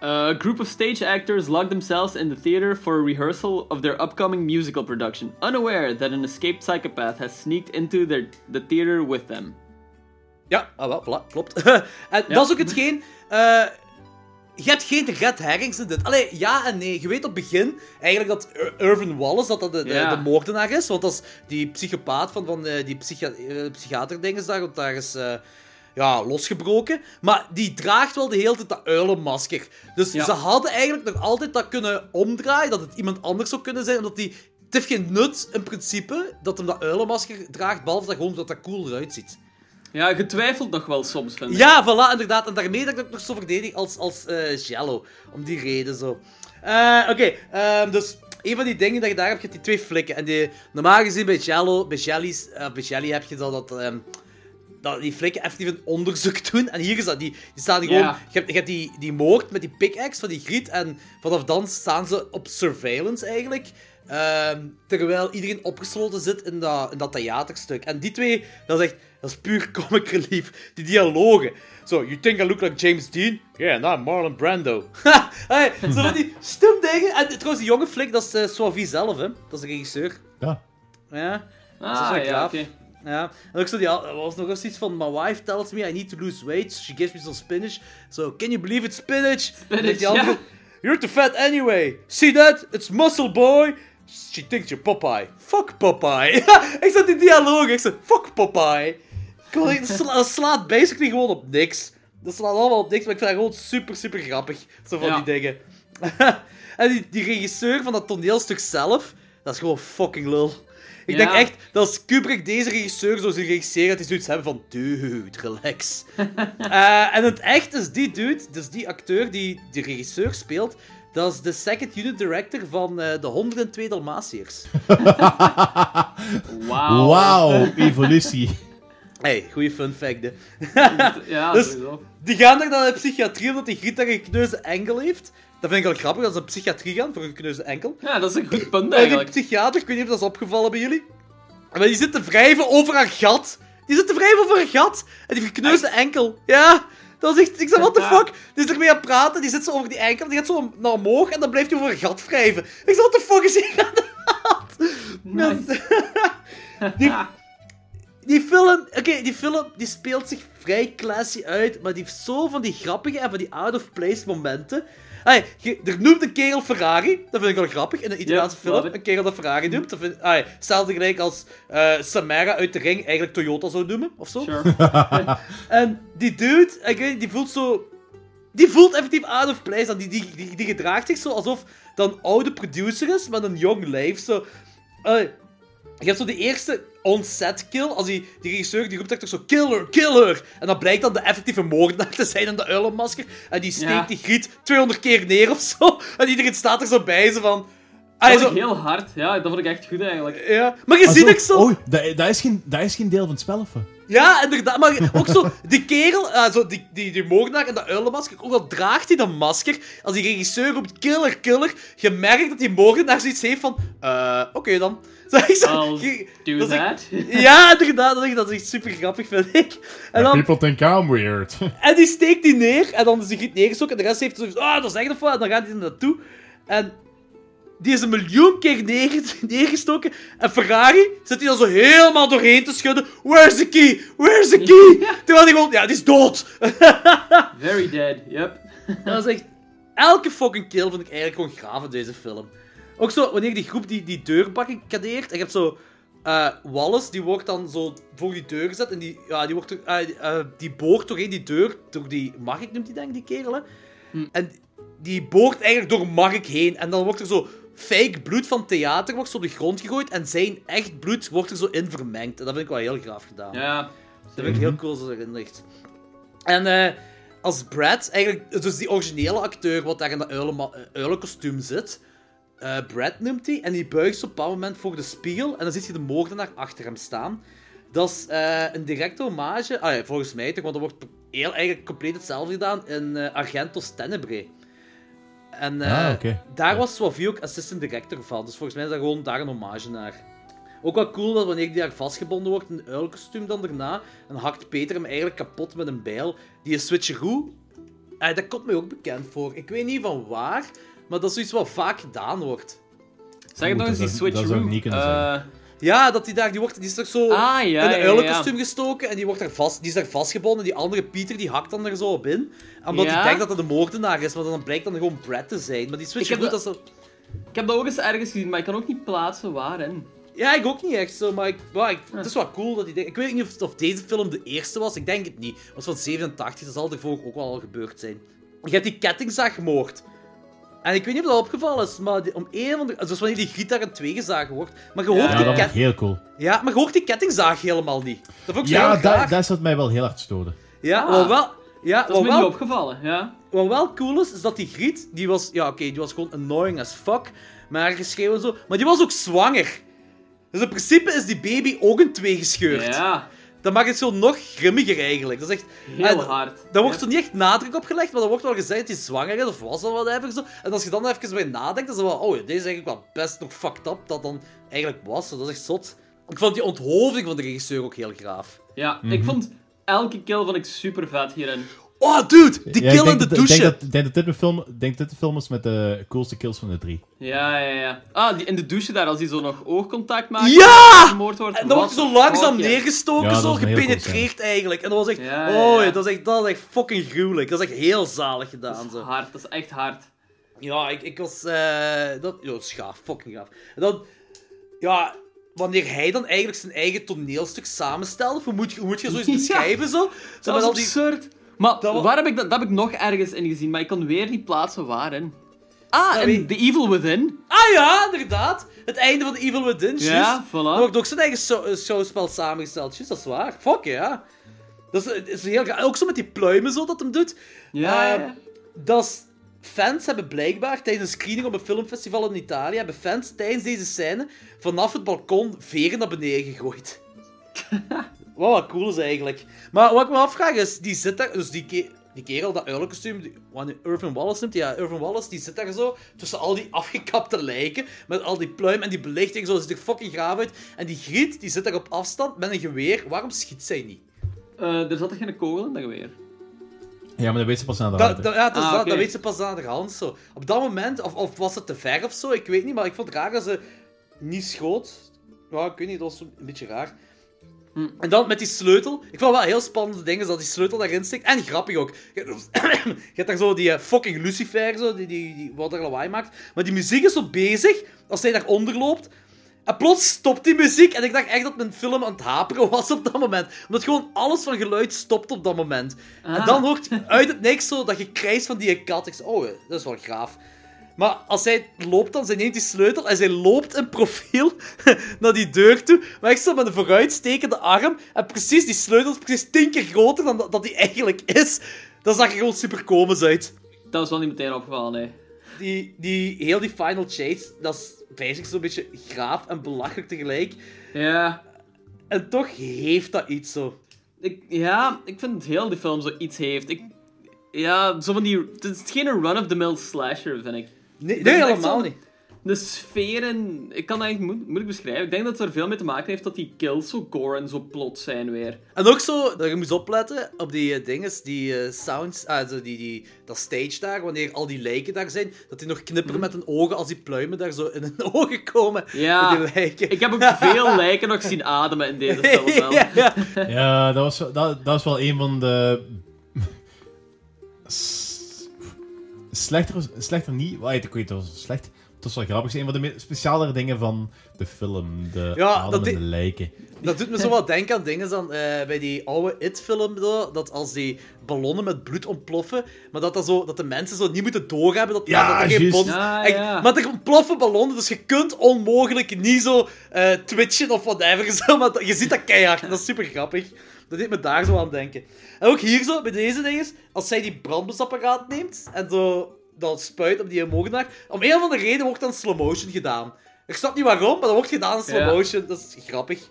A group of stage actors lock themselves in the theater for a rehearsal of their upcoming musical production, unaware that an escaped psychopath has sneaked into their, the theater with them. Ja, ah, wel, voilà, klopt. (laughs) en dat is ook hetgeen... eh, je hebt geen red herrings in dit. Allee, ja en nee. Je weet op het begin eigenlijk dat Ir- Irvin Wallace dat dat de, de, Ja. de moordenaar is. Want dat is die psychopaat van, van eh, die psychia eh, psychiater-dinges daar. Want daar is... eh, ja, losgebroken. Maar die draagt wel de hele tijd dat uilenmasker. Dus Ja. ze hadden eigenlijk nog altijd dat kunnen omdraaien. Dat het iemand anders zou kunnen zijn. Omdat die... Het heeft geen nut, in principe, dat hem dat uilenmasker draagt. Behalve dat gewoon dat dat cool eruit ziet. Ja, je twijfelt nog wel soms, vind ik. Ja, voilà, inderdaad. En daarmee dat ik het nog zo verdedig als, als eh, Jello. Om die reden zo. Eh, Oké, ehm, dus een van die dingen dat je daar hebt, je hebt die twee flikken. En die, normaal gezien bij Jello, bij, Jellies, eh, bij Jelly heb je dat, dat, ehm, dat die flikken effectief een onderzoek (laughs) doen. En hier is dat, die, die staan gewoon... Je hebt, je hebt die, die moord met die pickaxe van die griet. En vanaf dan staan ze op surveillance eigenlijk. Ehm, terwijl iedereen opgesloten zit in dat, in dat theaterstuk. En die twee, dat is echt... Dat is puur (laughs) comic relief. Die dialogen. Zo, you think I look like James Dean? Yeah, not Marlon Brando. (laughs) hey, zo die stom dingen. En trouwens, die jonge flik, dat is uh, zelf, hè. Dat is de regisseur. Ja. Ja. Ah, Dat is wel ja. Ja, en ook zo die, er was nog eens iets van, my wife tells me I need to lose weight, so she gives me some spinach. So, can you believe it's spinach? Spinach, En die andere, ja. You're too fat anyway. See that? It's muscle boy. She thinks you're Popeye. Fuck Popeye. (laughs) ik zat die dialoog, ik zei, fuck Popeye. Dat sla- slaat basically gewoon op niks. Dat slaat allemaal op niks, maar ik vind dat gewoon super, super grappig. Zo van Ja. die dingen. (laughs) en die, die regisseur van dat toneelstuk zelf, dat is gewoon fucking lul. Ik Ja. denk echt dat als Kubrick deze regisseur zou zien regisseren, dat hij zoiets hebben van, dude, relax. (laughs) Eh, en het echt is die dude, dus die acteur die de regisseur speelt, dat is de second unit director van eh, de 102 Dalmatiërs. (laughs) Wauw. Wauw, evolutie. Hey, goeie fun fact, hè. Ja, (laughs) Dus- sowieso. Die gaan daar naar de psychiatrie omdat die Griet daar een gekneusde enkel heeft. Dat vind ik wel grappig, dat ze naar de psychiatrie gaan voor een gekneusde enkel. Ja, dat is een goed punt En die eigenlijk. psychiater, ik weet niet of dat is opgevallen bij jullie. Maar die zit te wrijven over haar gat. Die zit te wrijven over haar gat. En die gekneusde enkel. Ja, dat is echt... Ik zeg, what the fuck? Die is ermee aan het praten, die zit zo over die enkel, die gaat zo naar omhoog en dan blijft hij over haar gat wrijven. Ik zeg, what the fuck is hier aan de hand? Nice. (laughs) Die, Die film, oké, die film die speelt zich vrij classy uit, maar die heeft zo van die grappige en van die out-of-place momenten. Je, er noemt een kerel Ferrari, dat vind ik wel grappig, in een Italiaanse Ja, film. Een kerel dat Ferrari noemt. Dat vind, ay, hetzelfde gelijk als eh, Samara uit de ring eigenlijk Toyota zou noemen, of zo. Sure. (laughs) En die dude, ik weet niet, die voelt zo... Die voelt effectief out of place. Die, die, die, die gedraagt zich zo alsof dat een oude producer is met een jong lijf. Zo. Je hebt zo de eerste on-set kill. Als die, die regisseur die roept echt toch zo killer, killer. En dan blijkt dan de effectieve moordenaar te zijn in de uilenmasker. En die steekt Ja. die griet 200 keer neer of zo. (laughs) En iedereen staat er zo bij. Zo van... Dat zo, vond ik heel hard. Ja, dat vond ik echt goed eigenlijk. ja. Maar je Ah, ziet zo. ook zo... Oh, dat, dat, is geen, dat is geen deel van het spel, of? Ja, inderdaad. Maar ook zo, die kerel, eh, zo, die, die, die moordenaar in dat uilenmasker, ook al draagt hij dat masker, als die regisseur roept killer, killer, je merkt dat die moordenaar zoiets heeft van, eh, oké dan. (laughs) I'll do that. (laughs) ja, inderdaad, dat is, dat is echt super grappig, vind ik. En, dan, People think I'm weird. (laughs) en die steekt die neer, en dan is die giet neergestoken, en de rest heeft zoiets ah, dat is echt of wat, en dan gaat hij er naartoe. En die is een miljoen keer neer, neergestoken. En Ferrari zit hij dan zo helemaal doorheen te schudden. Where's the key? Where's the key? Terwijl hij gewoon, ja, die is dood. Very dead, yep. Dat is echt... Elke fucking kill vind ik eigenlijk gewoon gaaf in deze film. Ook zo, wanneer die groep die, die deur barricadeert, en je hebt zo... eh, Wallace, die wordt dan zo voor die deur gezet, en die, ja, die, wordt, er- eh, eh, die boort doorheen die deur, door die... Mark noemt die denk ik, die kerel, hè? En die boort eigenlijk door Mark heen, en dan wordt er zo... Fake bloed van theater wordt zo op de grond gegooid, en zijn echt bloed wordt er zo in vermengd. En dat vind ik wel heel graaf gedaan. Ja. Dat vind ik heel cool zo erin ligt. En als Brad, eigenlijk, dus die originele acteur wat daar in dat uilenkostuum zit, eh, Brad noemt hij, en die buigt op een bepaald moment voor de spiegel, en dan ziet je de moordenaar achter hem staan. Dat is eh, een directe hommage, ah ja, volgens mij toch, want er wordt heel, eigenlijk compleet hetzelfde gedaan in eh, Argentos Tenebrae. En Ah, daar Ja. was Swavi ook assistant director van, dus volgens mij is dat gewoon daar een hommage naar. Ook wel cool dat wanneer die daar vastgebonden wordt in een uilkostuum dan daarna, dan hakt Peter hem eigenlijk kapot met een bijl. Die switcheroo, eh, dat komt mij ook bekend voor. Ik weet niet van waar, maar dat is zoiets wat vaak gedaan wordt. Zeg het nog eens, die dat dat switcheroo. niet kunnen Eh, Ja, dat die daar, die, wordt, die is toch zo Ah, ja, in ja, een ja, uilenkostuum gestoken en die, wordt daar vast, die is daar vastgebonden. Die andere Pieter, die hakt dan er zo op in. Omdat Ja? hij denkt dat het een moordenaar is, maar dan blijkt dan gewoon Brad te zijn. Maar die switcheroo, heb dat dat- zo... Ik heb dat ook eens ergens gezien, maar ik kan ook niet plaatsen waarin. Ja, ik ook niet echt zo, maar ik, maar ik- het is wel cool dat die. Ik weet niet of, of deze film de eerste was, ik denk het niet. Het was van 87, dat zal ervoor ook wel al gebeurd zijn. Je hebt die kettingzaagmoord. En ik weet niet of dat opgevallen is, maar die- om een van de... Dus wanneer die giet daar in twee gezagen wordt. Maar je hoort, Ja, Ja, die, dat ket- heel cool. ja, maar je hoort die kettingzaag helemaal niet. Dat vond ik Ja, heel dat, dat zat mij wel heel hard stoten. Ja, Ah. wat wel... Ja, Dat is wat me wel, niet opgevallen, ja. wat wel cool is, is dat die Griet, die was... Ja, oké, die was gewoon annoying as fuck. Met haar geschreeuw en zo. Maar die was ook zwanger. Dus in principe is die baby ook een twee gescheurd. Ja, Dat maakt het zo nog grimmiger eigenlijk. Dat is echt... heel en hard. Daar wordt Ja. zo niet echt nadruk op gelegd, maar er wordt wel gezegd dat hij zwanger is, of was dat whatever. Zo. En als je dan even bij nadenkt, dan is het wel... Oh, ja, deze is eigenlijk wel best nog fucked up dat dan eigenlijk was. Dat is echt zot. Ik vond die onthoofding van de regisseur ook heel gaaf. Ja, Mhm. ik vond elke kill vond ik super vet hierin. Oh, dude! Die Ja, kill in denk de dat- douche. Ik denk dat, ik denk dat dit de film, ik denk dat dit de film is met de coolste kills van de drie. Ja, ja, ja. Ah, die, in de douche daar, als hij zo nog oogcontact maakt. Ja! Vermoord wordt. En dan wordt hij zo langzaam neergestoken, Ja, zo cool gepenetreerd eigenlijk. En dat was echt... Ja, ja, Oh, dat, is echt, dat is echt fucking gruwelijk. Dat is echt heel zalig gedaan, Dat zo. is hard, dat is echt hard. Ja, ik, ik was... eh dat, is gaaf. Fucking gaaf. En dan... Ja, wanneer hij dan eigenlijk zijn eigen toneelstuk samenstelt, hoe moet je, hoe moet je zoiets (laughs) Ja. beschrijven, zo? Zo Dat is al die... Maar Dat wa- waar heb ik dat, dat heb ik nog ergens in gezien, maar ik kan weer niet plaatsen waarin. Ah, en The Evil Within. Ah ja, inderdaad. Het einde van Evil Within, Ja, voilà. Er wordt ook zijn eigen eh, schouwspel samengesteld, juist, dat is waar. Fuck, ja. Dat is, heel. Ook zo met die pluimen zo dat hem doet. Ja, ja, Eh, ja. dat is- fans hebben blijkbaar tijdens een screening op een filmfestival in Italië, hebben fans tijdens deze scène vanaf het balkon veren naar beneden gegooid. (laughs) wat wat cool is eigenlijk. Maar wat ik me afvraag is, die zit daar, dus die, ke- die kerel, dat uilenkostuum, die- wanneer Irvin Wallace neemt, ja, Irvin Wallace, die zit daar zo tussen al die (laughs) afgekapte lijken, met al die pluim en die belichting, zo, dat ziet er fucking gaaf uit. En die griet, die zit daar op afstand met een geweer. Waarom schiet zij niet? Eh, er zat er geen kogel in dat geweer. Ja, maar dat weet ze pas aan de hand. dat, ja, het is Ah, dat, weet ze pas aan de hand zo. Op dat moment, of, of was het te ver of zo, ik weet niet, maar ik vond het raar dat ze niet schoot. Ja, ik weet niet, dat was een beetje raar. En dan met die sleutel. Ik vond wel heel spannende dingen dat die sleutel daarin steekt. En grappig ook. (coughs) Je hebt daar zo die eh, fucking Lucifer, zo, die, die, die wat er lawaai maakt. Maar die muziek is zo bezig, als hij daaronder loopt. En plots stopt die muziek. En ik dacht echt dat mijn film aan het haperen was op dat moment. Omdat gewoon alles van geluid stopt op dat moment. En Ah. dan hoort uit het niks zo dat je krijst van die kat. Ik zei, oh, eh, dat is wel gaaf. Maar als hij loopt dan, zij neemt die sleutel en zij loopt in profiel (laughs) naar die deur toe. Maar zo met een vooruitstekende arm. En precies, die sleutel is precies tien keer groter dan dat, die eigenlijk is. Dat zag er gewoon super komisch uit. Dat was wel niet meteen opgevallen, nee. Die, die, heel die final chase, dat is basically zo'n beetje graaf en belachelijk tegelijk. Ja, En toch heeft dat iets zo. ik, ja, ik vind dat heel die film zoiets heeft. Ik, ja, zo van die... Het is geen run-of-the-mill slasher, vind ik. Nee, helemaal niet. De sferen... Ik kan dat eigenlijk mo- moeilijk beschrijven. Ik denk dat het er veel mee te maken heeft dat die kills zo gore en zo plot zijn weer. En ook zo, dat je moet opletten op die eh, dinges, die eh, sounds, zo die, die, dat stage daar, wanneer al die lijken daar zijn, dat die nog knipperen met hun ogen als die pluimen daar zo in hun (laughs) ogen komen. Ja, die lijken. ik heb ook veel (laughs) lijken nog zien ademen in deze film wel. ja, (laughs) ja. Ja, dat was, dat, dat was wel een van de... Slechter, slechter niet... Wait, ik weet het was slecht. Het was wel grappig. Het is een van de specialere dingen van de film. De Ja, adem dat en di- de lijken. Dat doet me zo wat denken aan dingen dan, eh, bij die oude It-film, zo, dat als die ballonnen met bloed ontploffen, maar dat, dat, zo, dat de mensen zo niet moeten doorhebben dat, Ja, dat er geen juist. bom... Ja. Maar er ontploffen ballonnen, dus je kunt onmogelijk niet zo eh, twitchen of whatever, (laughs) zo, maar dat- je ziet dat keihard, dat is super grappig. Dat deed me daar zo aan denken. En ook hier zo, bij deze dingen, als zij die brandblusapparaat neemt en zo dat spuit op die moordenaar, om een of andere reden wordt dan slow motion gedaan. Ik snap niet waarom, maar dat wordt gedaan in slow Ja. motion, dat is grappig.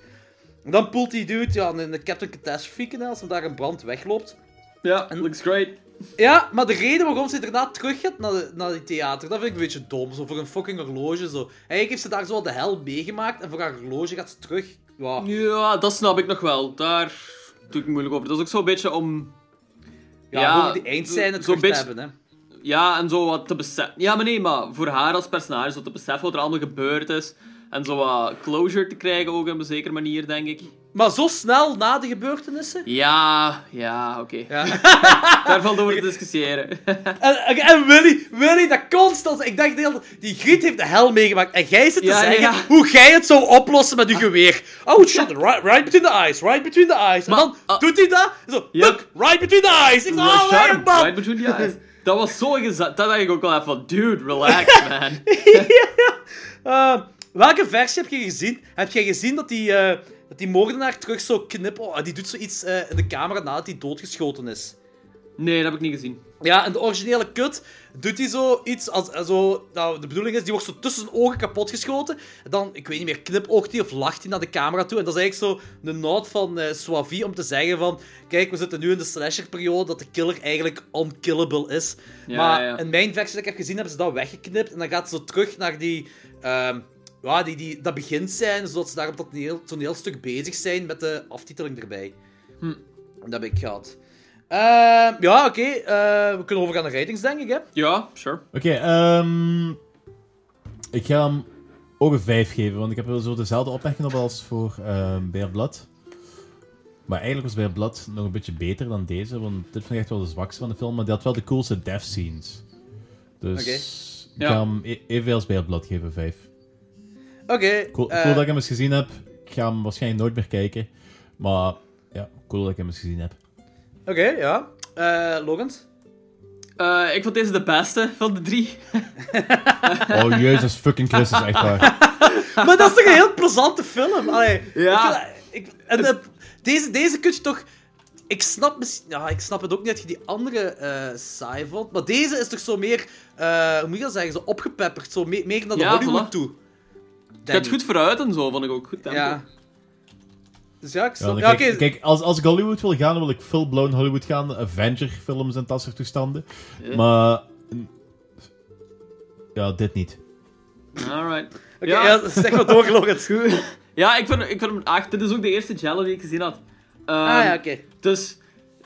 En dan poelt die dude ja, in de Captain Catastrophe als er daar een brand wegloopt. Ja, looks great. Ja, maar de reden waarom ze daarna terug gaat naar, de- naar die theater, dat vind ik een beetje dom. Zo voor een fucking horloge. Zo. Eigenlijk heeft ze daar zo de hel meegemaakt en voor haar horloge gaat ze terug. Ja. Ja, dat snap ik nog wel. Daar doe ik moeilijk over. Dat is ook zo'n beetje om... Ja, Ja, die eindscène terug te beetje- hebben, hè. Ja, en zo wat te beseffen... Ja, maar nee, maar voor haar als personage, zo te beseffen wat er allemaal gebeurd is. En zo wat closure te krijgen, ook op een zekere manier, denk ik. Maar zo snel na de gebeurtenissen? Ja, ja, oké. Ja. (laughs) Daar valt over te discussiëren. En, en, en Willy, Willy, dat constant. Ik dacht, de die Griet heeft de hel meegemaakt. En jij zit te Ja, zeggen ja. hoe jij het zou oplossen met je geweer. Oh shit, right, right between the eyes, right between the eyes. En Maar, dan ah, doet hij dat. Zo, Yep. look, right between the eyes. Ik Ja, oh, man. right between the eyes. Dat was zo gezet. Dat dacht ik ook wel even van, dude, relax, (laughs) man. Eh, welke versie heb je gezien? Heb jij gezien dat die, eh, die moordenaar terug zo knip... Oh, die doet zoiets eh in de camera nadat hij doodgeschoten is. Nee, dat heb ik niet gezien. Ja, in de originele cut doet hij zo iets als... eh, Zo, nou, de bedoeling is, die wordt zo tussen zijn ogen kapotgeschoten. En dan, ik weet niet meer, knipoogt hij of lacht hij naar de camera toe. En dat is eigenlijk zo een noot van eh Suavi om te zeggen van... Kijk, we zitten nu in de slasher-periode dat de killer eigenlijk unkillable is. Ja, maar ja. in mijn versie dat ik heb gezien, hebben ze dat weggeknipt. En dan gaat ze zo terug naar die... ehm, ja, die, die, dat begint zijn, zodat ze daar op dat toneel, toneelstuk bezig zijn met de aftiteling erbij. Hm. Dat heb ik gehad. Ehm, ja, oké. eh, we kunnen overgaan naar ratings, denk ik, hè? Ja, sure. Oké, ehm ik ga hem ook een 5 geven, want ik heb wel zo dezelfde opmerking op als voor ehm Bear Blood. Maar eigenlijk was Bear Blood nog een beetje beter dan deze, want dit vind ik echt wel de zwakste van de film, maar die had wel de coolste death scenes. Dus Oké. ik Ja. ga hem e- evenveel als Bear Blood geven, 5. Oké. Cool, eh, cool dat ik hem eens gezien heb. Ik ga hem waarschijnlijk nooit meer kijken, maar ja, cool dat ik hem eens gezien heb. Oké, ja. Eh Logans? Eh, ik vond deze de beste van de drie. (laughs) Oh jezus, fucking Christus, echt waar. (laughs) maar dat is toch een heel plezante film? Allee, Ja. Ik, vind- ik, en deze, deze kun je toch... Ik snap, ja, ik snap het ook niet dat je die andere eh saai vond. Maar deze is toch zo meer... eh, hoe moet je dat zeggen? Zo opgepepperd. Zo me- meer naar de Ja, Hollywood voilà. toe. Het gaat goed vooruit en zo, vond ik ook. Goed tempo. Ja. Dus ja, ik snap... Ja, kijk, oké. kijk, als, als ik Hollywood wil gaan, dan wil ik full-blown Hollywood gaan. Avenger-films en dat soort toestanden. Ja. Maar... Ja, dit niet. Alright. Oké, ja. zeg maar door, Logans. Ja, ik vind, ik vind hem 8. Dit is ook de eerste Jello die ik gezien had. Ehm, Ah ja, oké. Dus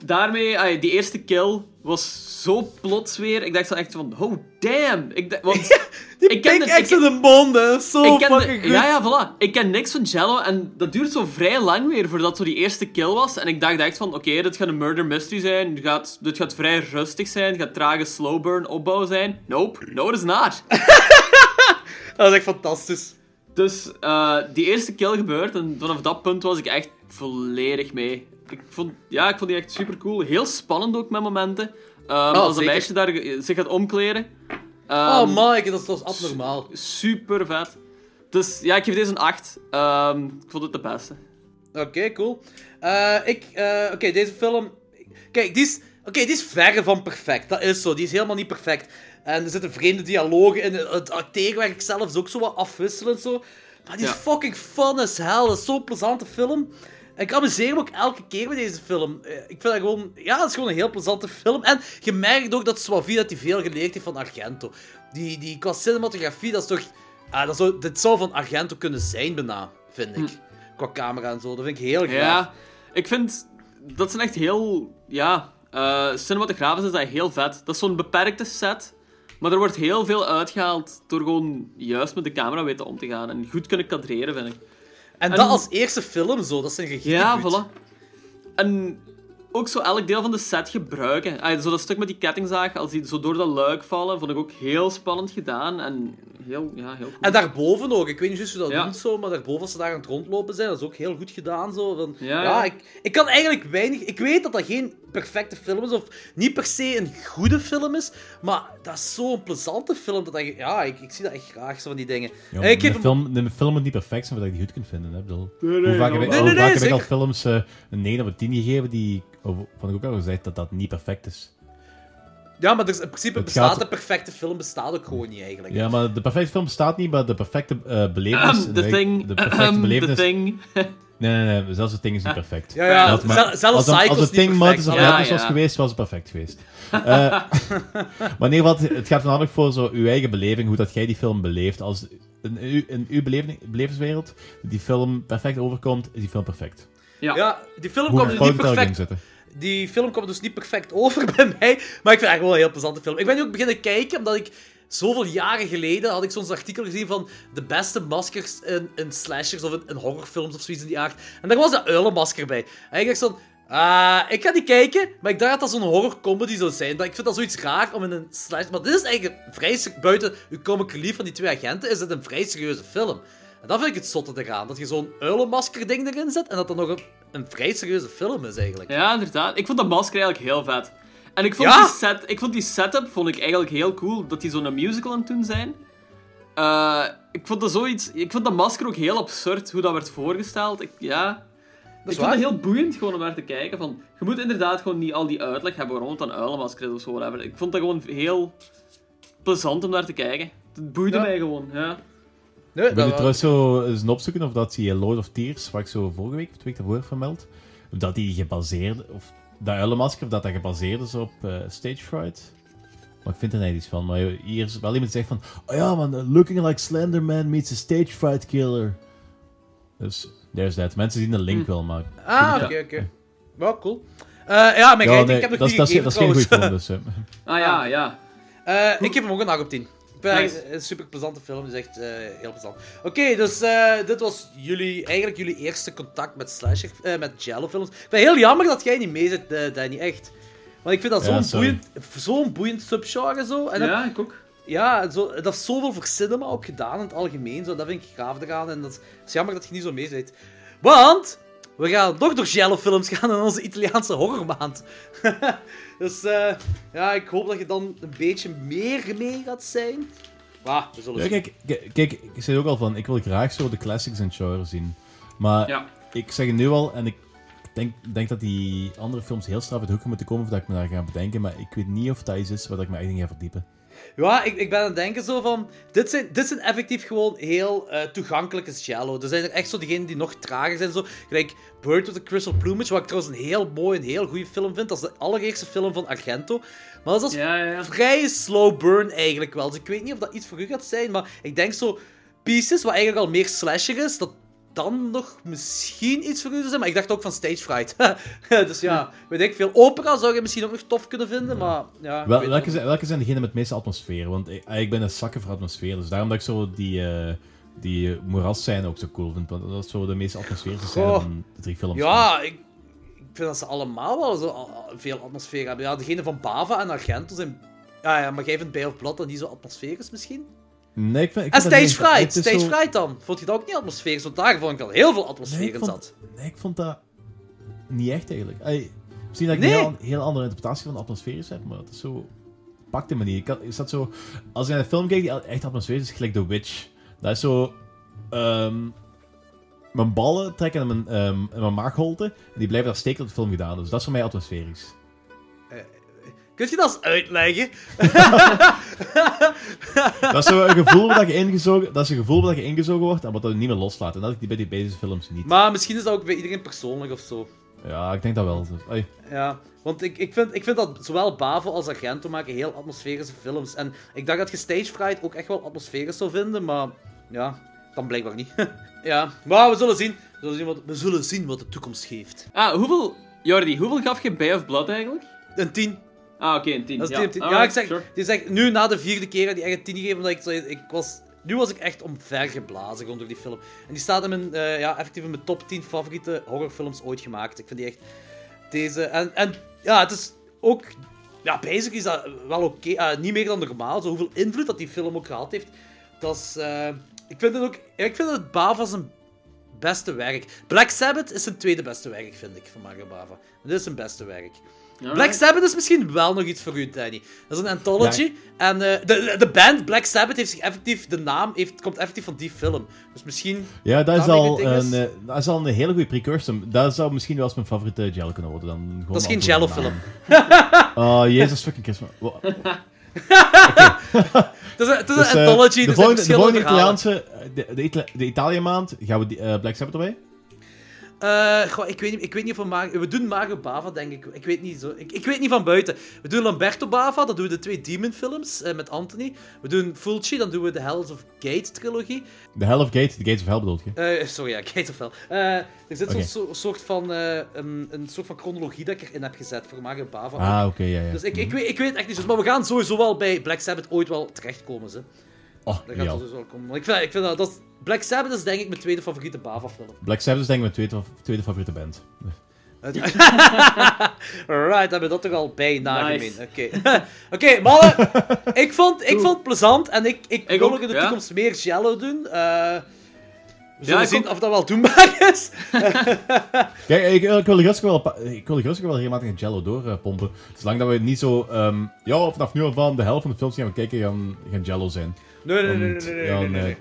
daarmee, ay, die eerste kill was zo plots weer. Ik dacht zo echt van, oh damn. Ik want (laughs) Die ik ken de- X in de mond, hè. Zo ik de- fucking goed. ja, ja, voilà. Ik ken niks van Jello en dat duurt zo vrij lang weer voordat zo die eerste kill was. En ik dacht echt van, oké, dit gaat een murder mystery zijn. Dit gaat, dit gaat vrij rustig zijn. Het gaat trage slow burn opbouw zijn. Nope, no is not. (laughs) Dat is echt fantastisch. Dus eh, die eerste kill gebeurt en vanaf dat punt was ik echt volledig mee. Ik vond, ja, ik vond die echt super cool. Heel spannend ook met momenten. Ehm, als een Oh, meisje daar ge- zich gaat omkleden. Oh, Ehm, Mike, dat is, dat is abnormaal. Super vet. Dus ja, ik geef deze een 8. Ehm, ik vond het de beste. Oké, cool. Eh, ik, eh, oké, deze film... Kijk, die is... Oké, die is verre van perfect. Dat is zo. Die is helemaal niet perfect. En er zitten vreemde dialogen in. Het acteerwerk zelf is ook zo wat afwisselend zo. Maar die is Ja. fucking fun as hell. Dat is zo'n plezante film. En ik amuseer me ook elke keer met deze film. Eh, Ik vind dat gewoon... Ja, het is gewoon een heel plezante film. En je merkt ook dat Swavi dat hij veel geleerd heeft van Argento. Die, die qua cinematografie, dat is toch... Ah, dat zou, dit zou van Argento kunnen zijn, bijna, vind ik. Qua camera en zo. Dat vind ik heel graag. Ja, ik vind... Dat zijn echt heel... Ja, eh cinematografisch is dat heel vet. Dat is zo'n beperkte set. Maar er wordt heel veel uitgehaald door gewoon juist met de camera weten om te gaan. En goed kunnen kadreren, vind ik. En, En- dat als eerste film zo, dat is een gegeven. Ja, voilà. En ook zo elk deel van de set gebruiken. Ah, zo dat stuk met die kettingzaag, als die zo door dat luik vallen, vond ik ook heel spannend gedaan. En heel, ja, heel cool. En daarboven ook, ik weet niet juist hoe dat Ja. doet zo, maar daarboven als ze daar aan het rondlopen zijn, dat is ook heel goed gedaan zo. Van, ja, Ja, ja. Ik, ik kan eigenlijk weinig... Ik weet dat dat geen perfecte film is, of niet per se een goede film is, maar dat is zo'n plezante film, dat ik, ja, ik, ik zie dat echt graag, zo van die dingen. Ja, En ik de, film, de film moet niet perfect zijn voordat je die goed kunt vinden. Hè? Bedoel, nee, hoe vaak heb ik, vaak heb al films eh, een 9 of een 10 gegeven die, van ik ook al gezegd dat dat niet perfect is. Ja, maar er in principe Het bestaat gaat- de perfecte film bestaat ook gewoon niet eigenlijk. Ja, maar de perfecte film bestaat niet, maar de perfecte eh belevenis... Ahem, The de, Thing. de perfecte The. Thing. Nee, nee, nee, zelfs het ding is niet perfect. Ja, ja, maar zelfs als, Psycho is ding perfect. Mothers of Madness was geweest, was het perfect geweest. Eh, (laughs) maar in ieder geval, het gaat voornamelijk voor zo uw eigen beleving, hoe dat jij die film beleeft. Als in, uw- in uw beleving- belevingswereld die film perfect overkomt, is die film perfect. Ja. Ja, die film kwam dus niet perfect. Die film kwam dus niet perfect over bij mij, maar ik vind het echt wel een heel plezante film. Ik ben nu ook beginnen kijken, omdat ik zoveel jaren geleden had ik zo'n artikel gezien van de beste maskers in, in slashers of in, in horrorfilms of zoiets in die aard. En daar was een uilenmasker bij. En ik dacht zo, ah, ik ga die kijken, maar ik dacht dat dat zo'n horrorcomedy zou zijn. Maar ik vind dat zoiets raar om in een slash... Maar dit is eigenlijk vrij... Buiten uw comic relief van die twee agenten, is het een vrij serieuze film. En dat vind ik het zotte te gaan. Dat je zo'n uilenmasker ding erin zet en dat dat nog een, een vrij serieuze film is eigenlijk. Ja, inderdaad. Ik vond dat masker eigenlijk heel vet. En ik vond, Ja? die, set, ik vond die setup vond ik eigenlijk heel cool. Dat die zo'n musical aan het doen zijn. Eh, ik vond dat zoiets... Ik vond dat masker ook heel absurd, hoe dat werd voorgesteld. Ik, ja... ik vond waar. dat heel boeiend gewoon om naar te kijken. Van, je moet inderdaad gewoon niet al die uitleg hebben waarom het een uilenmasker is of zo. Whatever. Ik vond dat gewoon heel plezant om naar te kijken. Het boeide Ja. mij gewoon, ja. Nee, Ik wil dat- je trouwens zo eens opzoeken of dat die Lord of Tears, waar ik zo vorige week of de week daarvoor vermeld, of dat die gebaseerd, of dat uilenmasker, of dat dat gebaseerd is op eh, Stage Fright. Maar ik vind er niet iets van. Maar hier is wel iemand die zegt van, oh ja man, uh, looking like Slenderman meets a Stage Fright killer. Dus, there's that. Mensen zien de link wel, maar... Ah, oké, oké. Wel, cool. Eh, ja, mijn Ja, nee, ik heb nog dat, niet is- dat, is, gegeven dat is geen goede film, dus... Ah ja, ja. Eh, ik geef hem ook een 8 op 10. Het Nice. een super plezante film. Is echt eh, heel plezant. Oké, dus eh, dit was jullie, eigenlijk jullie eerste contact met slasher, eh, met Jello films. Ik vind het heel jammer dat jij niet mee zit, eh, Danny, echt. Want ik vind dat zo'n boeiend, zo'n boeiend subgenre zo. En dat- Ja, ik ook. ja, zo, dat is zoveel voor cinema ook gedaan in het algemeen. Zo, dat vind ik gaaf eraan. En dat is, het is jammer dat je niet zo mee zit. Want we gaan nog door Jello-films gaan in onze Italiaanse horrormaand. (laughs) dus eh, ja, ik hoop dat je dan een beetje meer mee gaat zijn. Maar, we zullen Ja, zien. kijk, kijk, kijk, ik zei ook al van, ik wil graag zo de classics het genre zien. Maar Ja. ik zeg het nu al, en ik denk, denk dat die andere films heel snel uit de hoek moeten komen voordat ik me daar ga bedenken, maar ik weet niet of dat iets is waar ik me echt in ga verdiepen. Ja, ik, ik ben aan het denken zo van... Dit zijn, dit zijn effectief gewoon heel eh, toegankelijke Jello. Er zijn er echt zo diegenen die nog trager zijn. Zo. Gelijk Bird with the Crystal Plumage, wat ik trouwens een heel mooi en heel goede film vind. Dat is de allereerste film van Argento. Maar dat is Ja, ja, ja. vrij slow burn eigenlijk wel. Dus ik weet niet of dat iets voor u gaat zijn, maar ik denk zo... Pieces, wat eigenlijk al meer slasher is, dat dan nog misschien iets voor u zou zijn. Maar ik dacht ook van stage fright. (laughs) dus ja, weet ik veel. Opera zou je misschien ook nog tof kunnen vinden, maar ja. Wel, welke, het zijn, welke zijn degenen met de meeste atmosfeer? Want ik, ik ben een zakker voor atmosfeer, dus daarom dat ik zo die, eh die moeras zijn ook zo cool vind. Want dat is zo de meest atmosferische scène Goh. van de drie films. Ja, ik, ik vind dat ze allemaal wel zo al- al veel atmosfeer hebben. Ja, degene van Bava en Argento zijn... Ja, ja, maar jij vindt Bay of Blood dan niet zo atmosferisch misschien? Nee, ik vind, ik En Stage Fright! is Stage zo- Fright dan? Vond je dat ook niet atmosferisch? Want daar vond ik al heel veel Nee, ik vond- zat. Nee, ik vond dat niet echt eigenlijk. Misschien dat ik Nee. een heel, heel andere interpretatie van atmosferisch heb, maar het is zo... Pakte me niet. Ik had, is dat zo... Als je naar een film kijkt die echt atmosferisch is, gelijk The Witch. Dat is zo... ehm, mijn ballen trekken in mijn, in mijn maagholte en die blijven daar steken tot de film gedaan. Dus dat is voor mij atmosferisch. Kun je dat eens uitleggen? Dat is zo een gevoel dat je ingezogen, dat is een gevoel dat je ingezogen wordt en wat je niet meer loslaat. En dat heb ik bij die bezige films niet. Maar misschien is dat ook bij iedereen persoonlijk of zo. Ja, ik denk dat wel. Ey. Ja, want ik, ik, vind, ik vind dat zowel Bavo als Argento maken heel atmosferische films. En ik dacht dat je Stage Fright ook echt wel atmosferisch zou vinden, maar ja, dan blijkbaar niet. (laughs) ja, maar we zullen zien. We zullen zien, wat, we zullen zien wat de toekomst geeft. Ah, hoeveel... Jordi, hoeveel gaf je Bay of Blood eigenlijk? Een 10. Ah, oké, een 10. Dat is ja, 10 op 10. Ja, ik zeg, sure. die nu na de vierde keer die echt een 10 gegeven, omdat ik, zo- ik was... Nu was ik echt omvergeblazen gewoon door die film. En die staat in mijn, eh, ja, effectief in mijn top 10 favoriete horrorfilms ooit gemaakt. Ik vind die echt... Deze... En, en ja, het is ook... Ja, basic is dat wel oké. eh, niet meer dan normaal. Zo hoeveel invloed dat die film ook gehad heeft. Dat is... eh, ik vind het ook... Ik vind het Bava zijn beste werk. Black Sabbath is zijn tweede beste werk, vind ik, van Mario Bava. Dit is zijn beste werk. Alright. Black Sabbath is misschien wel nog iets voor u, Danny. Dat is een anthology. En eh, de, de- band Black Sabbath heeft zich effectief... De naam heeft, komt effectief van die film. Dus misschien... Ja, dat is, al ding is- een, eh, dat is al een hele goede precursor. Dat zou misschien wel eens mijn favoriete Jello kunnen worden. Dan gewoon Dat is geen Jello-film. (laughs) Oh, jezus fucking Christmas. (laughs) Het is een, het is Dus, een eh, anthology, de volgende, de volgende. Italiaanse... De, de, Itali- de Italië maand gaan we die, eh, Black Sabbath erbij. Eh, goh, ik, weet niet, ik weet niet we Mario... We doen Mario Bava, denk ik. Ik weet niet, zo, ik, ik weet niet van buiten. We doen Lamberto Bava, dat doen we de twee Demon films eh, met Anthony. We doen Fulci, dan doen we de Hells of Gate trilogie. The Hell of Gate, The Gates of Hell bedoel je? Eh, sorry, ja, Gate of Hell. Er zit Oké. zo'n so- soort van, een, een soort van chronologie dat ik erin heb gezet voor Mario Bava. Ah, oké, ja, ja. Dus ik, ik, weet, ik weet echt niet, maar we gaan sowieso wel bij Black Sabbath ooit wel terechtkomen. Ze. Oh, Dat gaat ja. sowieso wel komen. Ik vind, ik vind dat, Black Sabbath is denk ik mijn tweede favoriete Bava-film. Black Sabbath is denk ik mijn tweede, tweede favoriete band. (laughs) Alright, hebben we dat toch al bij nagemeen. Nice. Oké, (laughs) Oké, mannen. ik, vond, ik vond het plezant en ik, ik, Ik wil ook, in de ja. toekomst meer Jello doen. Eh, we zullen zien ook. of dat wel doenbaar (laughs) is. Kijk, ik, ik wil rustig wel, ik wil rustig wel regelmatig een Jello doorpompen. Zolang dat we niet zo... ehm, ja, vanaf nu af aan de helft van de films die gaan we kijken gaan, gaan Jello zijn. Nee, nee, nee, nee, nee, ja, nee, nee, nee.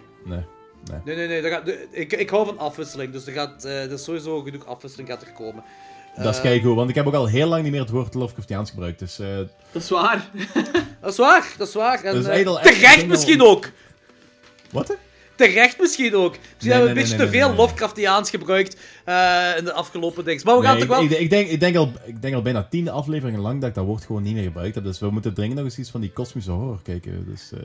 nee. Nee, nee, gaat, ik, ik hou van afwisseling, dus er, gaat, eh, er is sowieso genoeg afwisseling gaat er komen. Dat is keigoed, want ik heb ook al heel lang niet meer het woord Lovecraftiaans gebruikt. Dus eh, Dat is waar. (laughs) Dat is waar, dat is waar. En, eh, terecht misschien al- ook. wat? hè? Terecht misschien ook. Misschien Nee, hebben we nee, een beetje nee, te veel nee, nee. Lovecraftiaans gebruikt eh, in de afgelopen dingen. Maar we gaan toch wel... ik, denk, ik, denk al, ik denk al bijna tien afleveringen lang dat ik dat woord gewoon niet meer gebruikt heb. Dus we moeten dringend nog eens iets van die kosmische horror kijken. Dus, eh. Eh,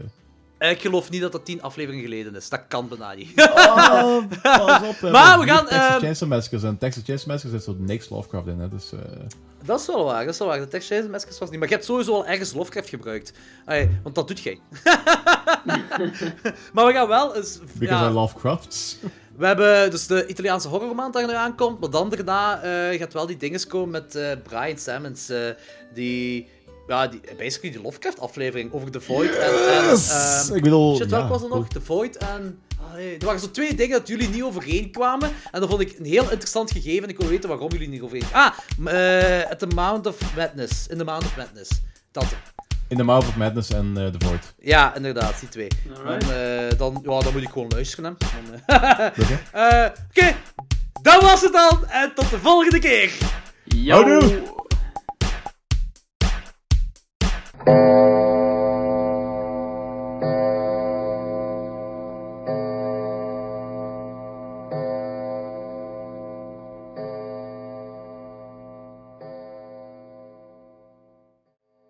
Ik geloof niet dat dat tien afleveringen geleden is. Dat kan bijna niet. Oh, (laughs) pas op. hè. Maar we gaan, Texas ehm, Chainsaw Massacres. En Texas Chainsaw Massacres zit zo niks Lovecraft in. Hè, dus, eh, dat is wel waar, dat is wel waar. De Texas Chainsaw Massacre was niet. Maar je hebt sowieso wel ergens Lovecraft gebruikt. Allee, want dat doet jij. (laughs) maar we gaan wel eens... because ja, I love crafts. we hebben dus de Italiaanse horrormaand daar nu aankomt. Maar dan daarna eh, gaat wel die dinges komen met eh, Brian Sammons. eh, die... Ja, die, basically die Lovecraft-aflevering over The Void en... en ehm, ik bedoel... Shit, ja, was er nog? The Void en... ah, nee, Er waren zo twee dingen dat jullie niet overeen kwamen. En dat vond ik een heel interessant gegeven. En ik wil weten waarom jullie niet overeen Ah, eh, At the Mount of Madness. In the Mount of Madness. Dat. In the Mouth of Madness en eh, The Void. Ja, inderdaad, die twee. Dan, eh, dan, ja, dan moet ik gewoon luisteren. (laughs) Oké, dat was het dan. En tot de volgende keer. Yo. Houdoe. Música